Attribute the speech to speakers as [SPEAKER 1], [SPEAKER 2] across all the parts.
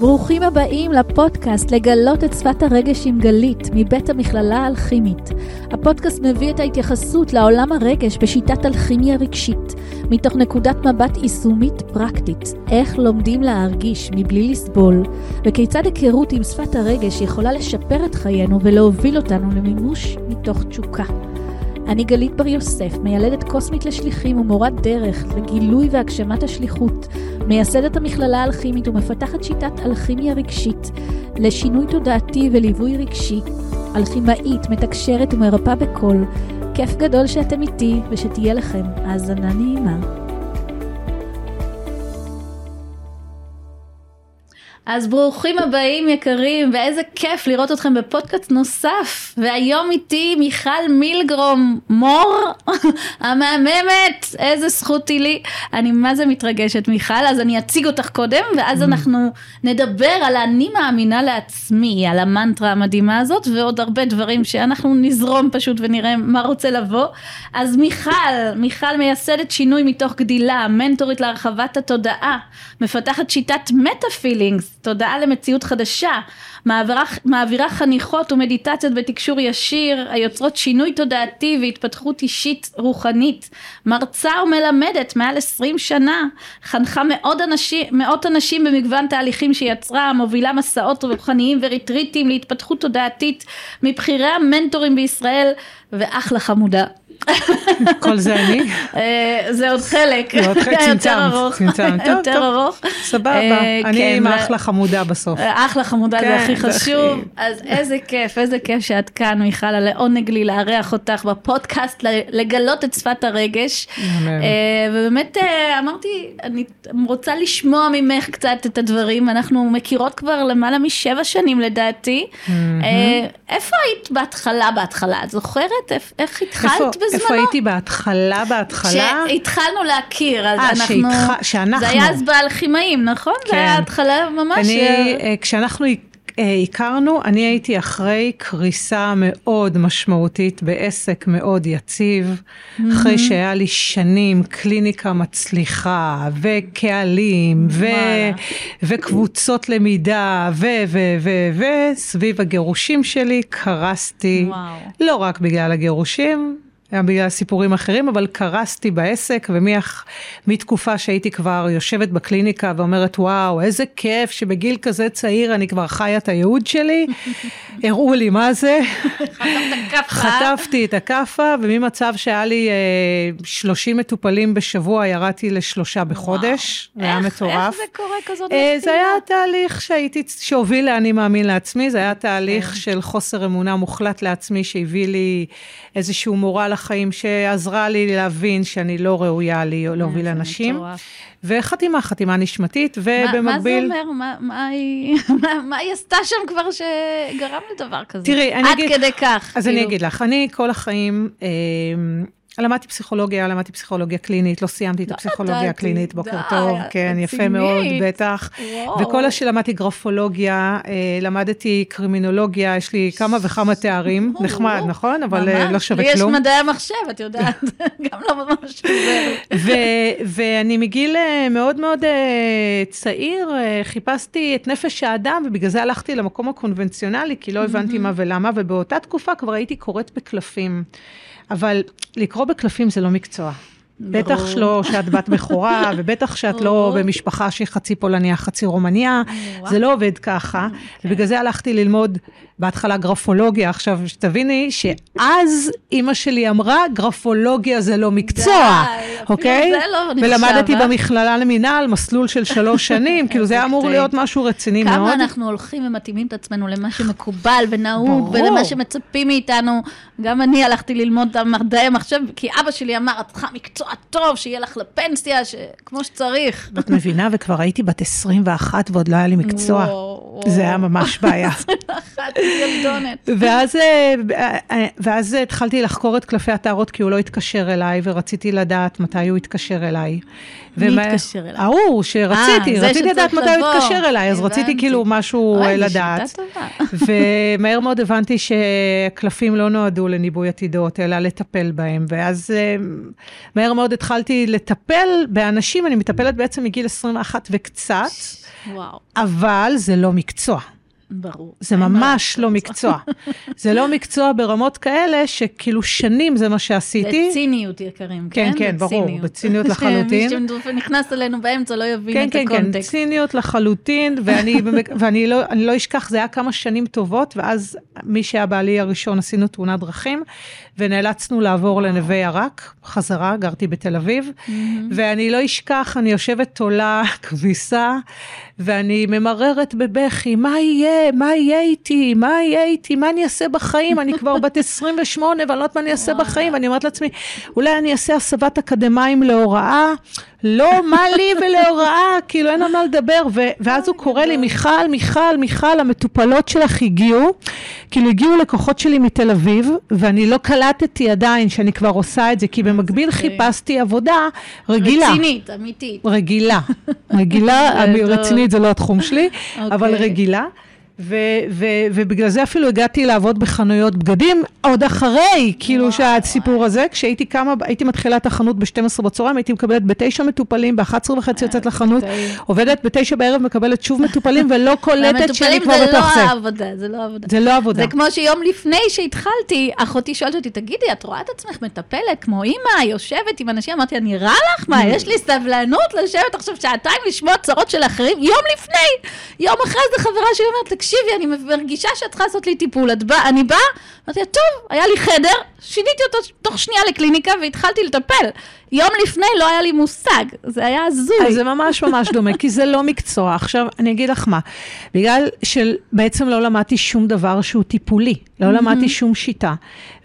[SPEAKER 1] ברוכים הבאים לפודקאסט לגלות את שפת הרגש עם גלית, מבית המכללה האלכימית. הפודקאסט מביא את ההתייחסות לעולם הרגש בשיטת אלכימיה רגשית, מתוך נקודת מבט יישומית פרקטית, איך לומדים להרגיש מבלי לסבול, וכיצד היכרות עם שפת הרגש יכולה לשפר את חיינו ולהוביל אותנו למימוש מתוך תשוקה. אני גלית בר יוסף, מיילדת קוסמית לשליחים ומורת דרך לגילוי והגשמת השליחות, מייסדת המכללה האלכימית ומפתחת שיטת אלכימיה רגשית לשינוי תודעתי וליווי רגשי, אלכימאית, מתקשרת ומרפאה בקול. כיף גדול שאתם איתי ושתהיה לכם האזנה נעימה. אז ברוכים הבאים יקרים, ואיזה כיף לראות אתכם בפודקאסט נוסף. והיום איתי מיכל מילגרום מור, המהממת, איזה זכות היא לי. אני מה זה מתרגשת מיכל, אז אני אציג אותך קודם, ואז mm. אנחנו נדבר על אני מאמינה לעצמי, על המנטרה המדהימה הזאת, ועוד הרבה דברים שאנחנו נזרום פשוט ונראה מה רוצה לבוא. אז מיכל, מיכל מייסדת שינוי מתוך גדילה, מנטורית להרחבת התודעה, מפתחת שיטת מטה פילינגס. תודעה למציאות חדשה, מעבירה, מעבירה חניכות ומדיטציות בתקשור ישיר, היוצרות שינוי תודעתי והתפתחות אישית רוחנית, מרצה ומלמדת מעל 20 שנה, חנכה מאות אנשים, מאות אנשים במגוון תהליכים שיצרה, מובילה מסעות רוחניים וריטריטים להתפתחות תודעתית מבכירי המנטורים בישראל, ואחלה חמודה.
[SPEAKER 2] כל זה אני?
[SPEAKER 1] אה, זה עוד חלק.
[SPEAKER 2] זה עוד חלק, צמצמת.
[SPEAKER 1] יותר ארוך.
[SPEAKER 2] סבבה, אה, אני כן, עם אחלה חמודה בסוף.
[SPEAKER 1] אה, אחלה חמודה זה כן, הכי חשוב. אז איזה כיף, איזה כיף שאת כאן, מיכל, לעונג לי לארח אותך בפודקאסט, לגלות את שפת הרגש. ובאמת אמרתי, אני רוצה לשמוע ממך קצת את הדברים, אנחנו מכירות כבר למעלה משבע שנים לדעתי. איפה היית בהתחלה, בהתחלה? את זוכרת? איך התחלת בזה?
[SPEAKER 2] איפה הייתי בהתחלה, בהתחלה?
[SPEAKER 1] כשהתחלנו להכיר, אז 아, אנחנו... שהתח... שאנחנו... זה היה אז באלכימאים, נכון? כן. זה היה התחלה ממש...
[SPEAKER 2] אני, אה, כשאנחנו הכרנו, אני הייתי אחרי קריסה מאוד משמעותית בעסק מאוד יציב, mm-hmm. אחרי שהיה לי שנים קליניקה מצליחה, וקהלים, ו... וקבוצות למידה, ו... ו... ו... ו... סביב הגירושים שלי קרסתי, וואו. לא רק בגלל הגירושים, גם בגלל סיפורים אחרים, אבל קרסתי בעסק, ומתקופה שהייתי כבר יושבת בקליניקה ואומרת, וואו, איזה כיף שבגיל כזה צעיר אני כבר חיה את הייעוד שלי, הראו לי מה זה. חטפתי את הכאפה, וממצב שהיה לי 30 אה, מטופלים בשבוע, ירדתי לשלושה בחודש. זה היה מטורף.
[SPEAKER 1] איך זה קורה כזאת נפילה?
[SPEAKER 2] אה, זה היה תהליך שהייתי, שהוביל לאני מאמין לעצמי, זה היה תהליך כן. של חוסר אמונה מוחלט לעצמי, שהביא לי איזשהו מורל החיים שעזרה לי להבין שאני לא ראויה אה, להוביל אנשים. וחתימה, חתימה נשמתית, ובמקביל...
[SPEAKER 1] מה זה אומר? מה, מה, היא, מה, מה היא עשתה שם כבר שגרם לדבר כזה?
[SPEAKER 2] תראי, אני אגיד...
[SPEAKER 1] עד כדי כך.
[SPEAKER 2] אז כאילו... אני אגיד לך, אני כל החיים... אה, למדתי פסיכולוגיה, למדתי פסיכולוגיה קלינית, לא סיימתי את לא הפסיכולוגיה הקלינית, בוקר טוב, כן, יפה מאוד, בטח. וכל השי למדתי גרפולוגיה, אה, למדתי קרימינולוגיה, יש לי כמה וכמה תארים, נחמד, נכון? אבל אה, לא שווה כלום.
[SPEAKER 1] לי יש מדעי המחשב, את יודעת, גם לא ממש
[SPEAKER 2] ואני מגיל אה, מאוד מאוד צעיר, חיפשתי את נפש האדם, ובגלל זה הלכתי למקום הקונבנציונלי, כי לא הבנתי מה ולמה, ובאותה תקופה כבר הייתי קוראת בקלפים. אבל לקרוא בקלפים זה לא מקצוע. בטח שלא שאת בת בכורה, ובטח שאת לא במשפחה שהיא חצי פולניה, חצי רומניה, זה לא עובד ככה. כן. ובגלל זה הלכתי ללמוד בהתחלה גרפולוגיה, עכשיו שתביני שאז אימא שלי אמרה, גרפולוגיה זה לא מקצוע, אוקיי? זה לא נחשב. ולמדתי אה? במכללה למינהל, מסלול של שלוש שנים, כאילו זה היה אמור להיות משהו רציני מאוד.
[SPEAKER 1] כמה אנחנו הולכים ומתאימים את עצמנו למה שמקובל ונהוג, ולמה שמצפים מאיתנו. גם אני הלכתי ללמוד מדעי המחשב, כי אבא שלי אמר, את צריכה מקצוע טוב, שיהיה לך לפנסיה, כמו שצריך.
[SPEAKER 2] את מבינה, וכבר הייתי בת 21 ועוד לא היה לי מקצוע. זה היה ממש בעיה.
[SPEAKER 1] 21. ילדונת.
[SPEAKER 2] ואז, אה, אה, ואז התחלתי לחקור את קלפי הטהרות, כי הוא לא התקשר אליי, ורציתי לדעת מתי הוא התקשר אליי.
[SPEAKER 1] מי ומה... התקשר אליי?
[SPEAKER 2] ההוא שרציתי, 아, אה, רציתי לדעת מתי הוא התקשר אליי, אז רציתי כאילו משהו אוי, לדעת. ומהר מאוד הבנתי שקלפים לא נועדו לניבוי עתידות, אלא לטפל בהם. ואז מהר מאוד התחלתי לטפל באנשים, אני מטפלת בעצם מגיל 21 וקצת.
[SPEAKER 1] וואו,
[SPEAKER 2] אבל זה לא מקצוע.
[SPEAKER 1] ברור.
[SPEAKER 2] זה ממש. לא מקצוע. זה לא מקצוע ברמות כאלה שכאילו שנים זה מה שעשיתי.
[SPEAKER 1] זה ציניות יקרים, כן?
[SPEAKER 2] כן, כן, ברור,
[SPEAKER 1] ציניות.
[SPEAKER 2] בציניות לחלוטין.
[SPEAKER 1] שמי שנכנס אלינו באמצע לא יבין
[SPEAKER 2] כן,
[SPEAKER 1] את
[SPEAKER 2] כן, כן,
[SPEAKER 1] הקונטקסט.
[SPEAKER 2] ציניות לחלוטין, ואני, לא, לא אשכח, זה היה כמה שנים טובות, ואז מי שהיה בעלי הראשון עשינו תאונת דרכים, ונאלצנו לעבור לנווה ירק, חזרה, גרתי בתל אביב, ואני לא אשכח, אני יושבת תולה כביסה, ואני ממררת בבכי, מה יהיה, מה יהיה איתי, מה יהיה איתי, מה אני אעשה בחיים, אני כבר בת 28 ואני לא יודעת מה אני אעשה בחיים, ואני אומרת לעצמי, אולי אני אעשה הסבת אקדמאים להוראה, לא, מה לי ולהוראה, כאילו אין על מה לדבר, ו- ואז הוא קורא לי, מיכל, מיכל, מיכל, המטופלות שלך הגיעו, כאילו הגיעו לקוחות שלי מתל אביב, ואני לא קלטתי עדיין שאני כבר עושה את זה, כי במקביל
[SPEAKER 1] אוקיי.
[SPEAKER 2] חיפשתי עבודה רגילה.
[SPEAKER 1] רצינית, אמיתית.
[SPEAKER 2] רגילה, רגילה. רצינית זה לא התחום שלי, אבל
[SPEAKER 1] אוקיי.
[SPEAKER 2] רגילה. ו- ו- ובגלל זה אפילו הגעתי לעבוד בחנויות בגדים, עוד אחרי, כאילו שהסיפור הזה, כשהייתי קמה, הייתי מתחילה את החנות ב-12 בצהריים, הייתי מקבלת בתשע מטופלים, ב-11 וחצי יוצאת לחנות. עובדת בתשע בערב, מקבלת שוב מטופלים, ולא קולטת שאני כבר
[SPEAKER 1] זה
[SPEAKER 2] בתוך
[SPEAKER 1] לא
[SPEAKER 2] זה.
[SPEAKER 1] העבודה, זה לא העבודה.
[SPEAKER 2] זה לא עבודה.
[SPEAKER 1] זה כמו שיום לפני שהתחלתי, אחותי שואלת אותי, תגידי, את רואה את עצמך מטפלת כמו אימא, יושבת עם אנשים? אמרתי, אני רע לך? מה, יש לי סבלנות לשבת עכשיו שעתיים לשמוע צרות של אחרים? יום לפני, יום אחרי זה חברה שלי אומרת, תקשיבי, אני מרגישה שאת צריכה לעשות לי טיפול. את באה, אני באה, אמרתי לה, טוב, היה לי חדר, שיניתי אותו תוך שנייה לקליניקה והתחלתי לטפל. יום לפני לא היה לי מושג, זה היה הזוי.
[SPEAKER 2] זה ממש ממש דומה, כי זה לא מקצוע. עכשיו, אני אגיד לך מה, בגלל שבעצם לא למדתי שום דבר שהוא טיפולי, לא למדתי שום שיטה,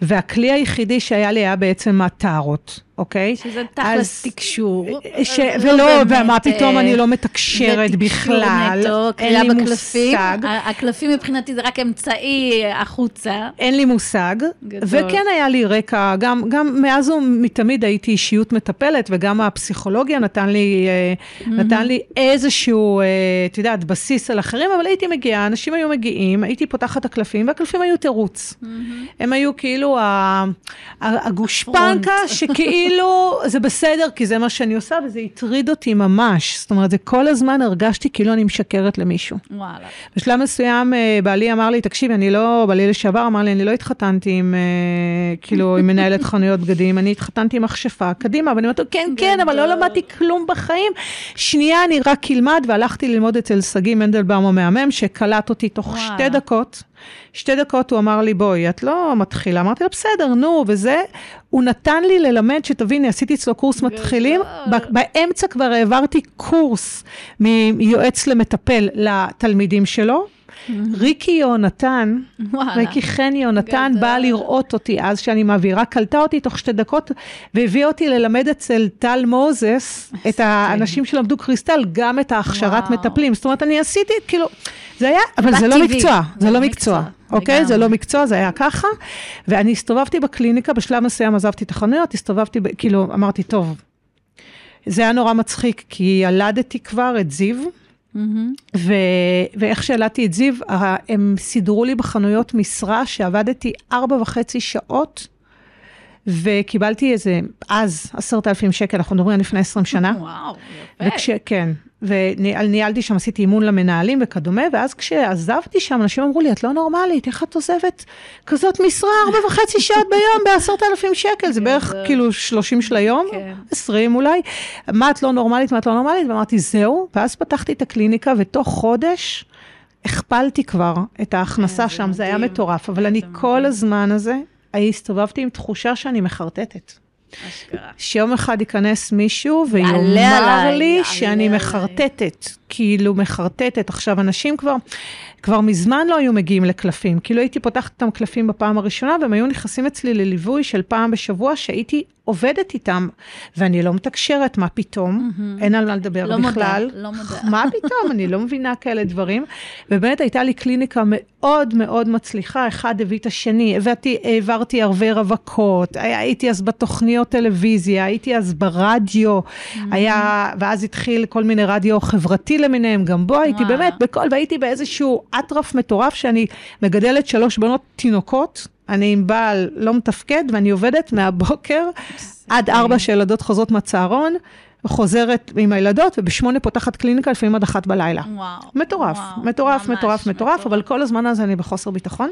[SPEAKER 2] והכלי היחידי שהיה לי היה בעצם הטהרות, אוקיי?
[SPEAKER 1] שזה תכלס תקשור.
[SPEAKER 2] ש...
[SPEAKER 1] אז
[SPEAKER 2] ולא,
[SPEAKER 1] באמת,
[SPEAKER 2] ומה פתאום
[SPEAKER 1] אה,
[SPEAKER 2] אני לא מתקשרת
[SPEAKER 1] זה
[SPEAKER 2] בכלל,
[SPEAKER 1] תקשור נטו,
[SPEAKER 2] אין לי
[SPEAKER 1] בקלפים.
[SPEAKER 2] מושג.
[SPEAKER 1] הקלפים מבחינתי זה רק אמצעי החוצה.
[SPEAKER 2] אין לי מושג,
[SPEAKER 1] גדול.
[SPEAKER 2] וכן היה לי רקע, גם, גם מאז ומתמיד הייתי אישיות מטפלת, וגם הפסיכולוגיה נתן לי, אה, נתן לי איזשהו, אה, את יודעת, בסיס על אחרים, אבל הייתי מגיעה, אנשים היו מגיעים, הייתי פותחת את הקלפים, והקלפים היו תירוץ. הם היו כאילו הגושפנקה,
[SPEAKER 1] הפרונט.
[SPEAKER 2] שכאילו זה בסדר, כי זה מה שאני עושה, וזה הטריד אותי ממש. זאת אומרת, זה כל הזמן הרגשתי כאילו אני משקרת למישהו.
[SPEAKER 1] וואלה.
[SPEAKER 2] בשלב מסוים אה, בעלי אמר לי, תקשיבי, אני לא, בעלי לשעבר אמר לי, אני לא התחתנתי עם, אה, כאילו, עם מנהלת חנויות בגדים, אני התחתנתי עם מכשפה, קדימה, ואני אומרת לו, כן, כן, אבל לא. למדתי כלום בחיים. שנייה, אני רק אלמד, והלכתי ללמוד אצל שגיא מנדלבאום המהמם, שקלט אותי תוך
[SPEAKER 1] וואלה.
[SPEAKER 2] שתי דקות. שתי דקות הוא אמר לי, בואי, את לא מתחילה. אמרתי לו, בסדר, נו, וזה. הוא נתן לי ללמד, שתביני, עשיתי אצלו קורס מתחילים, באמצע כבר העברתי קורס מיועץ למטפל לתלמידים שלו. ריקי יהונתן. ריקי חן יהונתן. באה לראות אותי אז שאני מעבירה, קלטה אותי תוך שתי דקות והביאה אותי ללמד אצל טל מוזס, את האנשים שלמדו קריסטל, גם את ההכשרת. מטפלים. זאת אומרת, אני עשיתי, כאילו, זה היה, אבל זה לא. מקצוע,
[SPEAKER 1] זה
[SPEAKER 2] זה
[SPEAKER 1] לא
[SPEAKER 2] לא מקצוע, אוקיי? זה
[SPEAKER 1] לגמרי.
[SPEAKER 2] לא מקצוע, זה היה ככה. ואני הסתובבתי בקליניקה, בשלב מסוים עזבתי את החנויות, הסתובבתי, ב- כאילו, אמרתי, טוב, זה היה נורא מצחיק, כי ילדתי כבר את זיו, ו... ואיך שילדתי את זיו, הם סידרו לי בחנויות משרה שעבדתי ארבע וחצי שעות, וקיבלתי איזה, אז עשרת אלפים שקל, אנחנו מדברים על לפני עשרים שנה.
[SPEAKER 1] וואו, יפה.
[SPEAKER 2] וכש... כן, וניהלתי שם, עשיתי אימון למנהלים וכדומה, ואז כשעזבתי שם, אנשים אמרו לי, את לא נורמלית, איך את עוזבת כזאת משרה ארבע וחצי שעות ביום בעשרת אלפים שקל? זה בערך
[SPEAKER 1] גדול.
[SPEAKER 2] כאילו שלושים של היום,
[SPEAKER 1] כן.
[SPEAKER 2] עשרים אולי. מה את לא נורמלית, מה את לא נורמלית? ואמרתי, זהו, ואז פתחתי את הקליניקה, ותוך חודש הכפלתי כבר את ההכנסה שם, זה היה. מטורף, אבל אני כל. הזמן הזה, הסתובבתי עם תחושה שאני מחרטטת.
[SPEAKER 1] אשכרה.
[SPEAKER 2] שיום אחד ייכנס מישהו ויאמר לי שאני. מחרטטת, כאילו מחרטטת. עכשיו, אנשים כבר, כבר מזמן לא היו מגיעים לקלפים, כאילו הייתי פותחת אותם קלפים בפעם הראשונה, והם היו נכנסים אצלי לליווי של פעם בשבוע, שהייתי עובדת איתם, ואני לא מתקשרת, מה פתאום, אין על מה לדבר
[SPEAKER 1] לא
[SPEAKER 2] בכלל.
[SPEAKER 1] לא מודה.
[SPEAKER 2] מה פתאום, אני לא מבינה כאלה דברים. ובאמת הייתה לי קליניקה מאוד מאוד מצליחה, אחד הביא את השני, הבאתי, העברתי ערבי רווקות, הייתי אז בתוכניות טלוויזיה, הייתי אז ברדיו, היה, ואז התחיל כל מיני רדיו חברתי למיניהם, גם בו הייתי
[SPEAKER 1] וואו.
[SPEAKER 2] באמת בכל, והייתי באיזשהו אטרף מטורף שאני מגדלת שלוש בנות תינוקות. אני עם בעל לא מתפקד, ואני עובדת מהבוקר עד ארבע שילדות חוזרות מהצהרון, חוזרת עם הילדות, ובשמונה פותחת קליניקה, לפעמים עד אחת בלילה.
[SPEAKER 1] וואו.
[SPEAKER 2] מטורף,
[SPEAKER 1] וואו,
[SPEAKER 2] מטורף,
[SPEAKER 1] ממש
[SPEAKER 2] מטורף, מטורף, אבל כל הזמן הזה אני בחוסר ביטחון.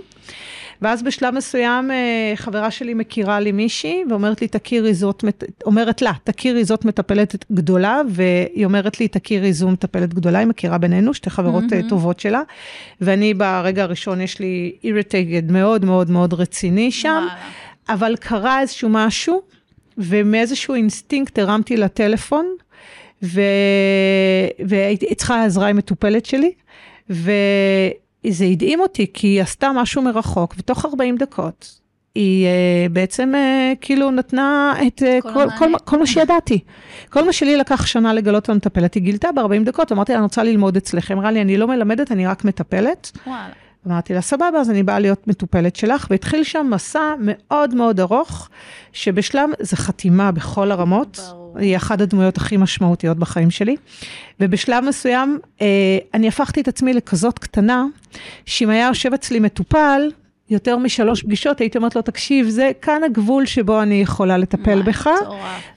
[SPEAKER 2] ואז בשלב מסוים אה, חברה שלי מכירה לי מישהי ואומרת לי, תכירי זאת, אומרת לה, תכירי זאת מטפלת גדולה, והיא אומרת לי, תכירי זו מטפלת גדולה, היא מכירה בינינו, שתי חברות mm-hmm. טובות שלה, ואני ברגע הראשון יש לי irritated מאוד מאוד מאוד רציני שם,
[SPEAKER 1] וואלה.
[SPEAKER 2] אבל קרה איזשהו משהו, ומאיזשהו אינסטינקט הרמתי לטלפון, ו... והייתי צריכה עזרה עם מטופלת שלי, וזה הדהים אותי, כי היא עשתה משהו מרחוק, ותוך 40 דקות, היא uh, בעצם uh, כאילו נתנה את uh,
[SPEAKER 1] כל
[SPEAKER 2] כל, כל. כל מה שידעתי. כל מה שלי לקח שנה לגלות למטפלת, היא גילתה ב-40 דקות, אמרתי לה, אני רוצה ללמוד אצלך. אמרה לי, אני לא מלמדת, אני רק מטפלת.
[SPEAKER 1] וואלה.
[SPEAKER 2] אמרתי לה, סבבה, אז אני באה להיות מטופלת שלך, והתחיל שם מסע מאוד מאוד ארוך, שבשלב, זה חתימה בכל הרמות,
[SPEAKER 1] ברור.
[SPEAKER 2] היא אחת הדמויות הכי משמעותיות בחיים שלי, ובשלב מסוים, אה, אני הפכתי את עצמי לכזאת קטנה, שאם היה יושב אצלי מטופל, יותר משלוש פגישות, הייתי אומרת לו, תקשיב, זה כאן הגבול שבו אני יכולה לטפל בך.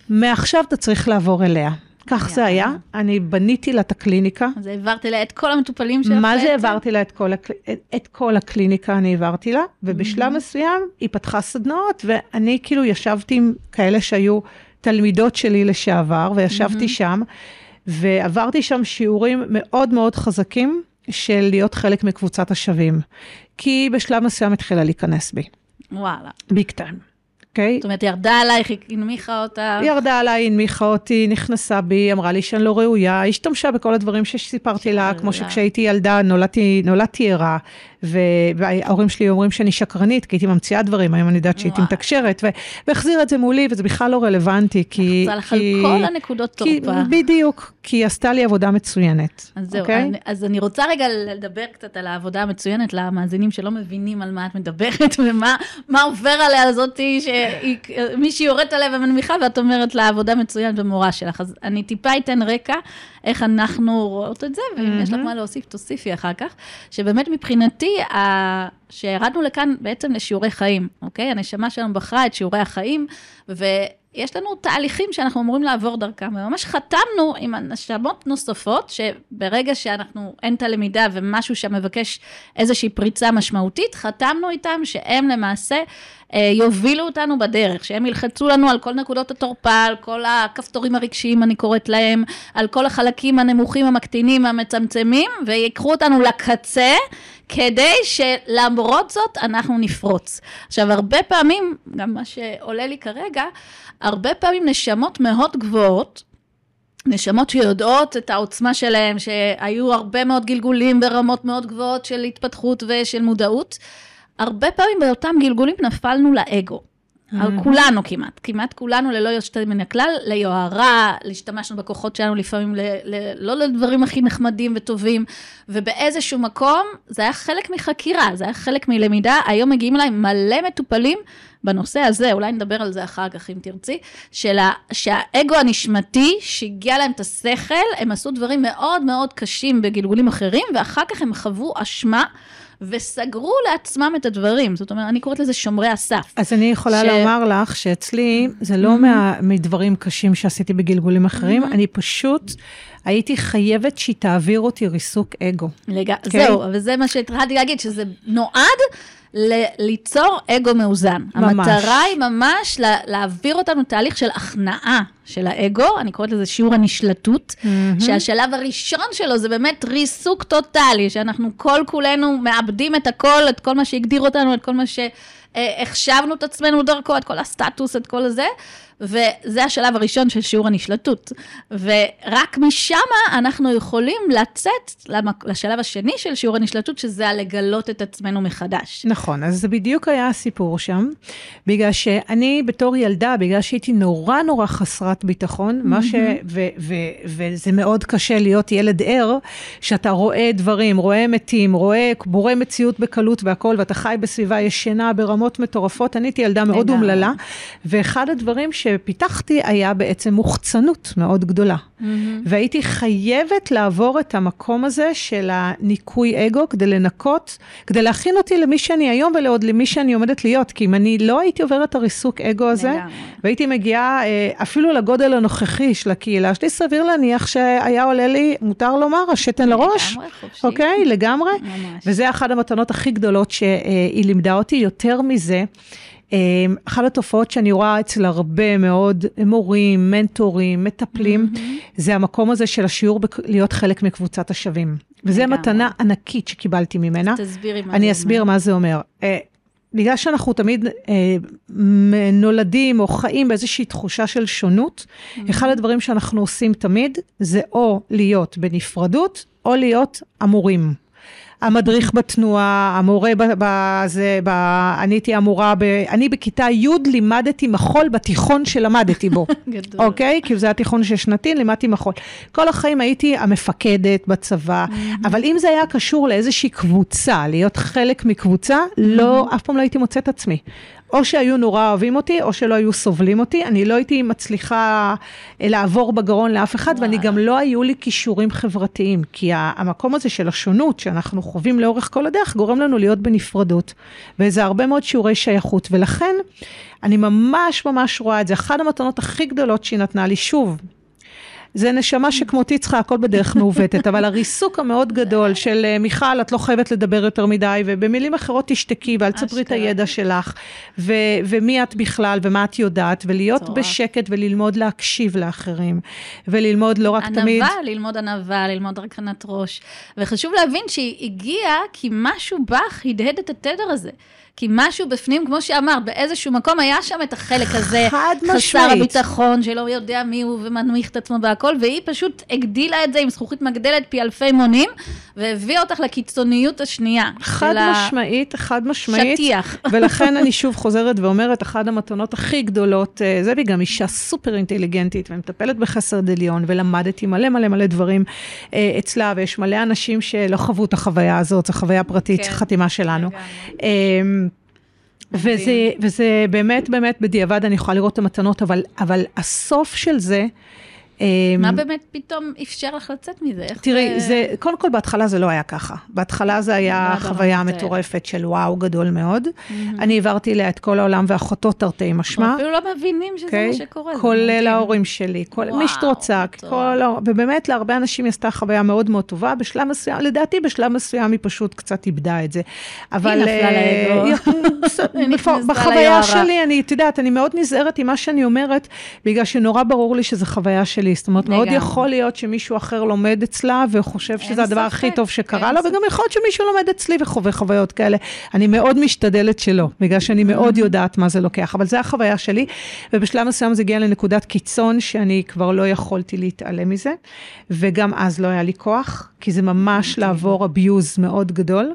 [SPEAKER 2] מעכשיו אתה צריך לעבור אליה. כך זה היה. אני בניתי לה את הקליניקה,
[SPEAKER 1] אז העברתי לה את כל המטופלים שלך
[SPEAKER 2] מה זה? העברתי לה את כל, הקל... את, את כל הקליניקה, אני העברתי לה, ובשלב
[SPEAKER 1] Mm-hmm.
[SPEAKER 2] מסוים היא פתחה סדנאות, ואני כאילו ישבתי עם כאלה שהיו תלמידות שלי לשעבר, וישבתי
[SPEAKER 1] Mm-hmm.
[SPEAKER 2] שם, ועברתי שם שיעורים מאוד מאוד חזקים של להיות חלק מקבוצת השווים. כי בשלב מסוים התחילה להיכנס בי,
[SPEAKER 1] וואלה.
[SPEAKER 2] ביג טיים, אוקיי?
[SPEAKER 1] זאת אומרת, ירדה עלייך, היא הנמיכה אותה.
[SPEAKER 2] היא ירדה עליי, הנמיכה אותי, נכנסה בי, אמרה לי שאני לא ראויה, השתמשה בכל הדברים שסיפרתי לה, כמו. שכשהייתי ילדה נולדתי, ערה, וההורים שלי אומרים שאני שקרנית, כי הייתי ממציאה דברים, היום אני יודעת שהייתי. מתקשרת, והחזיר את זה מולי, וזה בכלל לא רלוונטי, כי...
[SPEAKER 1] לחצה לך על כל הנקודות
[SPEAKER 2] כי-
[SPEAKER 1] תורפה.
[SPEAKER 2] בדיוק, כי היא עשתה לי עבודה מצוינת,
[SPEAKER 1] אז זהו,
[SPEAKER 2] אוקיי?
[SPEAKER 1] אני, אז אני רוצה רגע לדבר קצת על העבודה המצוינת למאזינים שלא מבינים על מה את מדברת ומה מה עובר עליה זאתי, שמישהי יורדת עליה ומנמיכה ואת אומרת לה עבודה מצוינת ומורה שלך. אז אני טיפה אתן רקע איך אנחנו רואות את זה, ואם יש לך. מה להוסיף, תוסיפי אחר כך. שבאמת מבחינתי, ה... שירדנו לכאן בעצם לשיעורי חיים, אוקיי? הנשמה שלנו בחרה את שיעורי החיים, ויש לנו תהליכים שאנחנו אמורים לעבור דרכם, וממש חתמנו עם נשמות נוספות, שברגע שאנחנו, אין את הלמידה ומשהו שמבקש איזושהי פריצה משמעותית, חתמנו איתם שהם למעשה אה, יובילו אותנו בדרך, שהם ילחצו לנו על כל נקודות התורפה, על כל הכפתורים הרגשיים, אני קוראת להם, על כל החלקים הנמוכים, המקטינים, המצמצמים, ויקחו אותנו לקצה, כדי שלמרות זאת אנחנו נפרוץ. עכשיו, הרבה פעמים, גם מה שעולה לי כרגע, הרבה פעמים נשמות מאוד גבוהות, נשמות שיודעות את העוצמה שלהם, שהיו הרבה מאוד גלגולים ברמות מאוד גבוהות של התפתחות ושל מודעות, הרבה פעמים באותם גלגולים נפלנו לאגו. על כולנו כמעט, כמעט כולנו ללא יוצא מן הכלל, ליוהרה, השתמשנו בכוחות שלנו לפעמים ל, ל, לא לדברים הכי נחמדים וטובים, ובאיזשהו מקום זה היה חלק מחקירה, זה היה חלק מלמידה, היום מגיעים אליי מלא מטופלים בנושא הזה, אולי נדבר על זה אחר כך אם תרצי, של ה, שהאגו הנשמתי שהגיע להם את השכל, הם עשו דברים מאוד מאוד קשים בגלגולים אחרים, ואחר כך הם חוו אשמה. וסגרו לעצמם את הדברים, זאת אומרת, אני קוראת לזה שומרי הסף.
[SPEAKER 2] אז אני יכולה
[SPEAKER 1] ש-
[SPEAKER 2] לומר לך שאצלי זה לא מה, מדברים קשים שעשיתי בגלגולים אחרים, אני פשוט הייתי חייבת שהיא תעביר אותי ריסוק אגו.
[SPEAKER 1] לג...
[SPEAKER 2] כן.
[SPEAKER 1] זהו, וזה מה שהתחלתי להגיד, שזה נועד ל- ליצור אגו מאוזן.
[SPEAKER 2] ממש.
[SPEAKER 1] המטרה היא ממש לה- להעביר אותנו תהליך של הכנעה של האגו, אני קוראת לזה שיעור הנשלטות, שהשלב הראשון שלו זה באמת ריסוק טוטאלי, שאנחנו כל כולנו מאבדים את הכל, את כל מה שהגדיר אותנו, את כל מה שהחשבנו את עצמנו דרכו, את כל הסטטוס, את כל הזה. וזה השלב הראשון של שיעור הנשלטות. ורק משם אנחנו יכולים לצאת למק... לשלב השני של שיעור הנשלטות, שזה הלגלות את עצמנו מחדש.
[SPEAKER 2] נכון, אז זה בדיוק היה הסיפור שם, בגלל שאני בתור ילדה, בגלל שהייתי נורא נורא חסרת ביטחון, מה ש... ו- ו- וזה מאוד קשה להיות ילד ער, שאתה רואה דברים, רואה מתים, רואה, בורא מציאות בקלות והכל, ואתה חי בסביבה ישנה ברמות מטורפות. אני הייתי ילדה מאוד. אומללה, ואחד הדברים שפיתחתי היה בעצם מוחצנות מאוד גדולה. והייתי חייבת לעבור את המקום הזה של הניקוי אגו כדי לנקות, כדי להכין אותי למי שאני היום ולעוד למי שאני עומדת להיות, כי אם אני לא הייתי עוברת את הריסוק אגו הזה. והייתי מגיעה אה, אפילו לגודל הנוכחי של הקהילה שלי, סביר להניח שהיה עולה לי, מותר לומר, השתן לראש.
[SPEAKER 1] לגמרי, חופשי.
[SPEAKER 2] אוקיי? לגמרי.
[SPEAKER 1] ממש.
[SPEAKER 2] וזה אחת המתנות הכי גדולות שהיא לימדה אותי. יותר מזה, אה, אחת התופעות שאני רואה אצל הרבה מאוד מורים, מנטורים, מטפלים, זה המקום הזה של השיעור בק- להיות חלק מקבוצת השווים. וזו. מתנה ענקית שקיבלתי ממנה.
[SPEAKER 1] תסבירי מה זה
[SPEAKER 2] אני אסביר מה זה אומר. בגלל שאנחנו תמיד אה, נולדים או חיים באיזושהי תחושה של שונות, אחד הדברים שאנחנו עושים תמיד זה או להיות בנפרדות או להיות אמורים. המדריך בתנועה, המורה בזה, ב... אני הייתי אמורה, ב... אני בכיתה י' לימדתי מחול בתיכון שלמדתי בו.
[SPEAKER 1] גדול.
[SPEAKER 2] אוקיי? כאילו זה היה תיכון שש שנתי, לימדתי מחול. כל החיים הייתי המפקדת בצבא, אבל אם זה היה קשור לאיזושהי קבוצה, להיות חלק מקבוצה, לא, אף פעם לא הייתי מוצאת עצמי. או שהיו נורא אוהבים אותי, או שלא היו סובלים אותי. אני לא הייתי מצליחה אה, לעבור בגרון לאף אחד, ואני גם לא היו לי כישורים חברתיים. כי המקום הזה של השונות שאנחנו חווים לאורך כל הדרך, גורם לנו להיות בנפרדות. וזה הרבה מאוד שיעורי שייכות. ולכן, אני ממש ממש רואה את זה. אחת המתנות הכי גדולות שהיא נתנה לי, שוב, זה נשמה שכמותי צריכה הכל בדרך מעוותת, אבל הריסוק המאוד גדול של אה, מיכל, את לא חייבת לדבר יותר מדי, ובמילים אחרות תשתקי ואל תספרי את. הידע שלך, ו- ומי את בכלל ומה את יודעת, ולהיות. בשקט וללמוד להקשיב לאחרים, וללמוד לא רק תמיד...
[SPEAKER 1] ענווה, ללמוד ענווה, ללמוד הרכנת ראש. וחשוב להבין שהיא הגיעה כי משהו בך הדהד את התדר הזה. כי משהו בפנים, כמו שאמרת, באיזשהו מקום היה שם את החלק הזה,
[SPEAKER 2] חד
[SPEAKER 1] חסר
[SPEAKER 2] משמעית.
[SPEAKER 1] הביטחון, שלא יודע מי הוא ומנמיך את עצמו והכל, והיא פשוט הגדילה את זה עם זכוכית מגדלת פי אלפי מונים, והביאה אותך לקיצוניות השנייה.
[SPEAKER 2] חד משמעית, חד משמעית.
[SPEAKER 1] שטיח.
[SPEAKER 2] ולכן אני שוב חוזרת ואומרת, אחת המתנות הכי גדולות, אה, זה והיא גם אישה סופר אינטליגנטית ומטפלת בחסד עליון, ולמדתי מלא מלא מלא דברים אה, אצלה, ויש מלא אנשים שלא חוו את החוויה הזאת, זו חוויה פרטית,
[SPEAKER 1] כן,
[SPEAKER 2] חתימה שלנו.
[SPEAKER 1] לגמרי.
[SPEAKER 2] וזה, וזה באמת, באמת, בדיעבד אני יכולה לראות את המתנות, אבל, אבל הסוף של זה,
[SPEAKER 1] מה באמת פתאום אפשר לך לצאת מזה?
[SPEAKER 2] תראי, זה, קודם כל בהתחלה זה לא היה ככה. בהתחלה זה היה
[SPEAKER 1] מה
[SPEAKER 2] חוויה
[SPEAKER 1] ברמות האלה?
[SPEAKER 2] מטורפת של וואו גדול מאוד. אני העברתי אליה את כל העולם ואחותו תרתי משמע.
[SPEAKER 1] אפילו לא מבינים שזה
[SPEAKER 2] אוקיי?
[SPEAKER 1] מה שקורה.
[SPEAKER 2] כולל. ההורים שלי, כל מי שאת רוצה, ובאמת להרבה אנשים היא עשתה חוויה מאוד מאוד טובה, בשלב מסוים, לדעתי בשלב מסוים היא פשוט קצת איבדה את זה. אבל...
[SPEAKER 1] נפלה
[SPEAKER 2] אה,
[SPEAKER 1] לאגו.
[SPEAKER 2] היא-
[SPEAKER 1] היא
[SPEAKER 2] בחוויה. שלי, אני, את יודעת, אני מאוד נזהרת עם מה שאני אומרת, בגלל שנורא ברור לי שזו חוויה שלי. זאת אומרת, מאוד. יכול להיות שמישהו אחר לומד אצלה וחושב שזה הדבר הכי טוב שקרה לו, וגם יכול להיות שמישהו לומד אצלי וחווה חוויות כאלה. אני מאוד משתדלת שלא, בגלל שאני מאוד יודעת מה זה לוקח, אבל זו החוויה שלי, ובשלב מסוים זה הגיע לנקודת קיצון שאני כבר לא יכולתי להתעלם מזה, וגם אז לא היה לי כוח, כי זה ממש לעבור abuse מאוד גדול,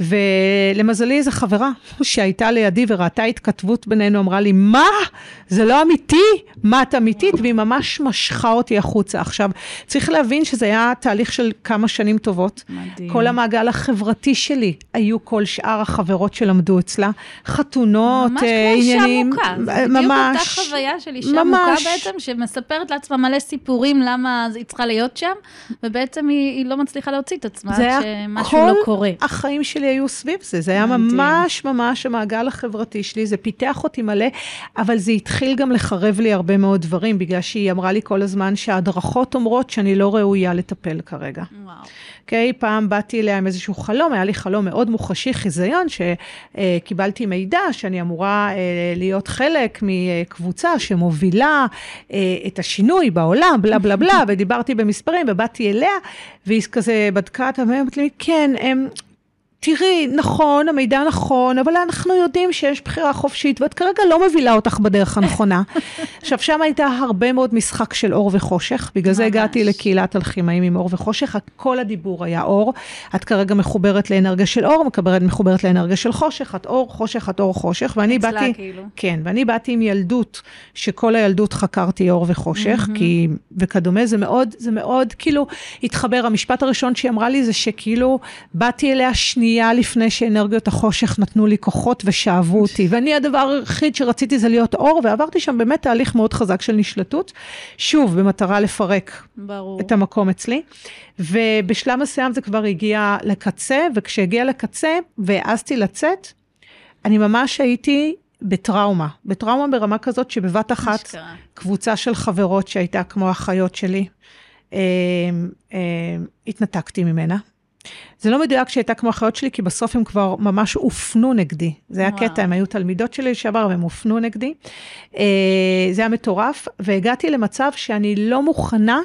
[SPEAKER 2] ולמזלי איזו חברה שהייתה לידי וראתה התכתבות בינינו, אמרה לי, מה? זה לא אמיתי? מה את אמיתית? והיא ממש משכה אותי החוצה. עכשיו, צריך להבין שזה היה תהליך של כמה שנים טובות.
[SPEAKER 1] מדהים.
[SPEAKER 2] כל המעגל החברתי שלי היו כל שאר החברות שלמדו אצלה, חתונות,
[SPEAKER 1] ממש
[SPEAKER 2] אה,
[SPEAKER 1] כמו אישה
[SPEAKER 2] עניינים,
[SPEAKER 1] מוכה, זה בדיוק אותה חוויה של אישה
[SPEAKER 2] ממש.
[SPEAKER 1] מוכה בעצם, שמספרת לעצמה מלא סיפורים למה היא צריכה להיות שם, ובעצם היא, היא לא מצליחה להוציא את עצמה שמשהו
[SPEAKER 2] כל
[SPEAKER 1] לא קורה.
[SPEAKER 2] החיים שלי היו סביב זה, זה היה
[SPEAKER 1] מדהים.
[SPEAKER 2] ממש ממש המעגל החברתי שלי, זה פיתח אותי מלא, אבל זה התחיל גם לחרב לי הרבה מאוד דברים, בגלל שהיא אמרה לי כל הזמן שההדרכות אומרות שאני לא ראויה לטפל כרגע.
[SPEAKER 1] וואו.
[SPEAKER 2] אוקיי, פעם באתי אליה עם איזשהו חלום, היה לי חלום מאוד מוחשי, חיזיון, שקיבלתי מידע שאני אמורה אה, להיות חלק מקבוצה שמובילה אה, את השינוי בעולם, בלה בלה בלה, ודיברתי במספרים, ובאתי אליה, והיא כזה בדקה אמרתי לי, כן, הם... תראי, נכון, המידע נכון, אבל אנחנו יודעים שיש בחירה חופשית, ואת כרגע לא מובילה אותך בדרך הנכונה. עכשיו, שם הייתה הרבה מאוד משחק של אור וחושך, בגלל זה
[SPEAKER 1] ממש.
[SPEAKER 2] הגעתי לקהילת אלכימאים עם אור וחושך, כל הדיבור היה אור. את כרגע מחוברת לאנרגיה של אור, מחוברת, מחוברת לאנרגיה של חושך, את אור, חושך, את אור, חושך, ואני
[SPEAKER 1] אצלה
[SPEAKER 2] באתי...
[SPEAKER 1] כאילו.
[SPEAKER 2] כן, ואני באתי עם ילדות, שכל הילדות חקרתי אור וחושך, כי, וכדומה, זה מאוד, זה מאוד, כאילו, התחבר. המשפט הראשון שהיא אמרה לי זה שכאילו, באתי אליה שנייה לפני שאנרגיות החושך נתנו לי כוחות ושאבו אותי, ואני הדבר היחיד שרציתי זה להיות אור, ועברתי שם באמת תהליך מאוד חזק של נשלטות, שוב, במטרה לפרק
[SPEAKER 1] ברור.
[SPEAKER 2] את המקום אצלי. ובשלב מסוים זה כבר הגיע לקצה, וכשהגיע לקצה והעזתי לצאת, אני ממש הייתי בטראומה, בטראומה ברמה כזאת שבבת אחת
[SPEAKER 1] אשכרה.
[SPEAKER 2] קבוצה של חברות שהייתה כמו אחיות שלי, אה, אה, התנתקתי ממנה. זה לא מדויק שהייתה כמו אחיות שלי, כי בסוף הם כבר ממש הופנו נגדי. זה היה
[SPEAKER 1] וואו.
[SPEAKER 2] קטע, הם היו תלמידות שלי לשעבר, והם הופנו נגדי. אה, זה היה מטורף, והגעתי למצב שאני לא מוכנה,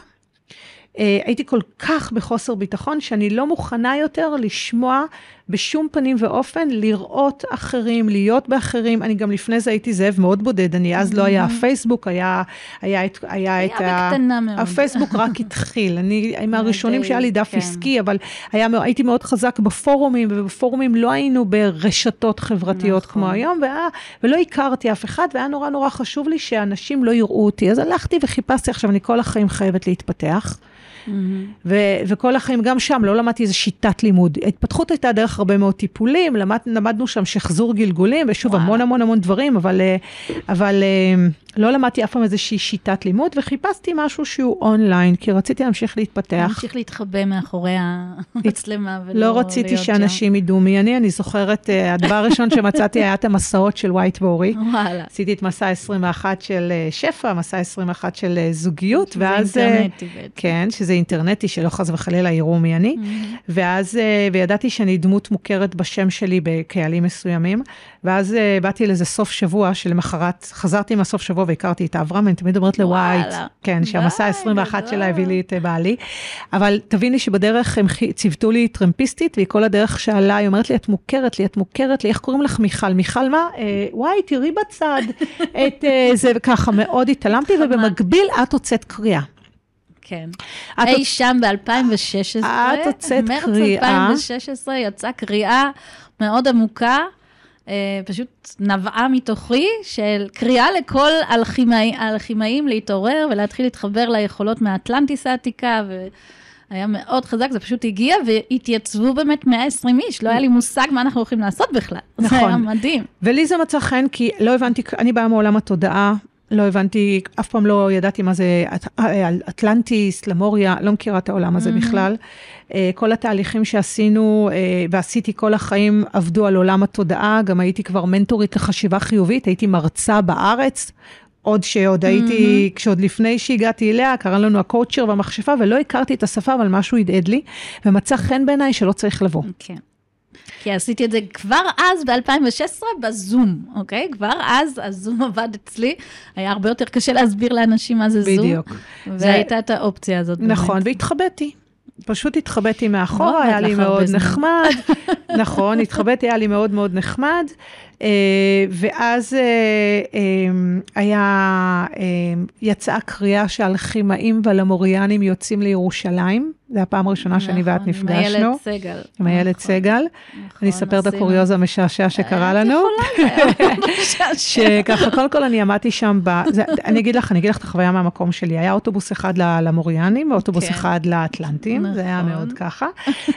[SPEAKER 2] אה, הייתי כל כך בחוסר ביטחון, שאני לא מוכנה יותר לשמוע בשום פנים ואופן, לראות אחרים, להיות באחרים. אני גם לפני זה הייתי זאב מאוד בודד, אני אז לא היה פייסבוק, היה, היה, את- היה את
[SPEAKER 1] היה בקטנה מאוד.
[SPEAKER 2] הפייסבוק רק התחיל, אני מהראשונים שהיה לי דף
[SPEAKER 1] כן.
[SPEAKER 2] עסקי, אבל היה, הייתי מאוד חזק בפורומים, ובפורומים לא היינו ברשתות חברתיות
[SPEAKER 1] נכון.
[SPEAKER 2] כמו היום, והיה, ולא הכרתי אף אחד, והיה נורא נורא חשוב לי שאנשים לא יראו אותי. אז הלכתי וחיפשתי, עכשיו אני כל החיים חייבת להתפתח.
[SPEAKER 1] מהמם.
[SPEAKER 2] ו- וכל החיים, גם שם, לא למדתי איזה שיטת לימוד. ההתפתחות הייתה דרך הרבה מאוד טיפולים, למד, למדנו שם שחזור גלגולים, ושוב,
[SPEAKER 1] וואלה.
[SPEAKER 2] המון המון המון דברים, אבל, אה, אבל אה, לא למדתי אף פעם איזושהי שיטת לימוד, וחיפשתי משהו שהוא אונליין, כי רציתי להמשיך להתפתח.
[SPEAKER 1] להמשיך להתחבא מאחורי המצלמה ולא
[SPEAKER 2] לא רציתי
[SPEAKER 1] להיות שם.
[SPEAKER 2] שאנשים ידעו מי אני, אני זוכרת, אה, הדבר הראשון שמצאתי היה את המסעות של ווייט בורי.
[SPEAKER 1] וואלה.
[SPEAKER 2] עשיתי את מסע 21 של אה, שפע, מסע 21 של אה, זוגיות, ואז...
[SPEAKER 1] זה
[SPEAKER 2] אה,
[SPEAKER 1] אינטרנטי בעצם.
[SPEAKER 2] כן, שזה אינטרנטי, שלא חס וחלילה יראו מי אני.
[SPEAKER 1] מהמם.
[SPEAKER 2] ואז, וידעתי שאני דמות מוכרת בשם שלי בקהלים מסוימים, ואז אה, באתי לאיזה סוף שבוע שלמחרת, חזרתי מהסוף שבוע והכרתי את אברהם, אני תמיד אומרת לווייט. כן, שהמסע
[SPEAKER 1] די,
[SPEAKER 2] ה-21
[SPEAKER 1] גדול.
[SPEAKER 2] שלה הביא לי את אה, בעלי. אבל תביני שבדרך הם ציוותו לי טרמפיסטית, והיא כל הדרך שאלה, היא אומרת לי, את מוכרת לי, את מוכרת לי, איך קוראים לך מיכל? מיכל מה? אה, וואי, תראי בצד את אה, זה, וככה, מאוד התעלמתי. ובמקביל את הוצאת קריאה.
[SPEAKER 1] כן.
[SPEAKER 2] את
[SPEAKER 1] אי שם ב-2016,
[SPEAKER 2] את הוצאת
[SPEAKER 1] מרץ
[SPEAKER 2] קריאה.
[SPEAKER 1] 2016 יצאה קריאה מאוד עמוקה, פשוט נבעה מתוכי של קריאה לכל אלכימאי- האלכימאים להתעורר ולהתחיל להתחבר ליכולות מהאטלנטיס העתיקה. והיה מאוד חזק, זה פשוט הגיע והתייצבו באמת 120 איש, לא היה לי מושג מה אנחנו הולכים לעשות בכלל. זה
[SPEAKER 2] נכון.
[SPEAKER 1] היה מדהים.
[SPEAKER 2] ולי זה מצא חן, כי לא הבנתי, אני באה מעולם התודעה, לא הבנתי, אף פעם לא ידעתי מה זה אט- אטלנטיס, למוריה, לא מכירה את העולם הזה בכלל. אה, כל התהליכים שעשינו אה, ועשיתי כל החיים עבדו על עולם התודעה, גם הייתי כבר מנטורית לחשיבה חיובית, הייתי מרצה בארץ. עוד שעוד הייתי, כשעוד לפני שהגעתי אליה, קרא לנו הקואוצ'ר והמכשפה, ולא הכרתי את השפה, אבל משהו הדהד לי, ומצא חן בעיניי שלא צריך לבוא.
[SPEAKER 1] כן. כי עשיתי את זה כבר אז, ב-2016, בזום, אוקיי? כבר אז הזום עבד אצלי. היה הרבה יותר קשה להסביר לאנשים מה זה זום.
[SPEAKER 2] בדיוק.
[SPEAKER 1] והייתה את האופציה הזאת. באמת.
[SPEAKER 2] נכון, והתחבאתי. פשוט התחבאתי מאחורה, היה לי מאוד
[SPEAKER 1] זמן.
[SPEAKER 2] נחמד. נכון, התחבאתי, היה לי מאוד מאוד נחמד. אה, ואז אה, אה, היה, אה, יצאה קריאה שהאלכימאים והלמוריאנים יוצאים לירושלים. זו הפעם הראשונה שאני ואת
[SPEAKER 1] נכון, עם
[SPEAKER 2] נפגשנו.
[SPEAKER 1] איילת סגל.
[SPEAKER 2] עם איילת
[SPEAKER 1] נכון,
[SPEAKER 2] סגל.
[SPEAKER 1] נכון,
[SPEAKER 2] אני אספר את הקוריוז המשעשע שקרה לנו. שככה, קודם כל אני עמדתי שם, ב... זה, אני אגיד לך, אני אגיד לך את החוויה מהמקום שלי. היה אוטובוס אחד למוריאנים, ואוטובוס
[SPEAKER 1] כן.
[SPEAKER 2] אחד לאטלנטים, זה היה
[SPEAKER 1] נכון.
[SPEAKER 2] מאוד ככה.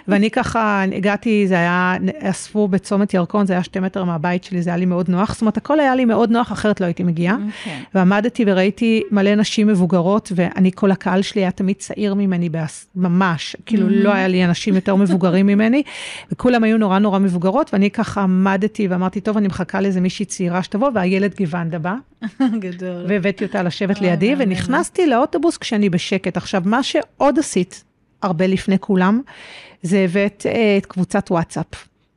[SPEAKER 2] ואני ככה, הגעתי, זה היה, אספו בצומת ירקון, זה היה שתי מטר מהבית שלי, זה היה לי מאוד נוח. זאת אומרת, הכל היה לי מאוד נוח, אחרת לא הייתי מגיעה.
[SPEAKER 1] כן.
[SPEAKER 2] ועמדתי וראיתי מלא נשים מבוגרות, ואני, כל הקהל שלי היה תמיד צעיר ממני, בהס- ממש, כאילו לא היה לי אנשים יותר מבוגרים ממני, וכולם היו נורא נורא מבוגרות, ואני ככה עמדתי ואמרתי, טוב, אני מחכה לאיזה מישהי צעירה שתבוא, והילד גיוונדה בא,
[SPEAKER 1] גדול.
[SPEAKER 2] והבאתי אותה לשבת לידי. ונכנסתי לאוטובוס כשאני בשקט. עכשיו, מה שעוד עשית, הרבה לפני כולם, זה הבאת אה, את קבוצת וואטסאפ.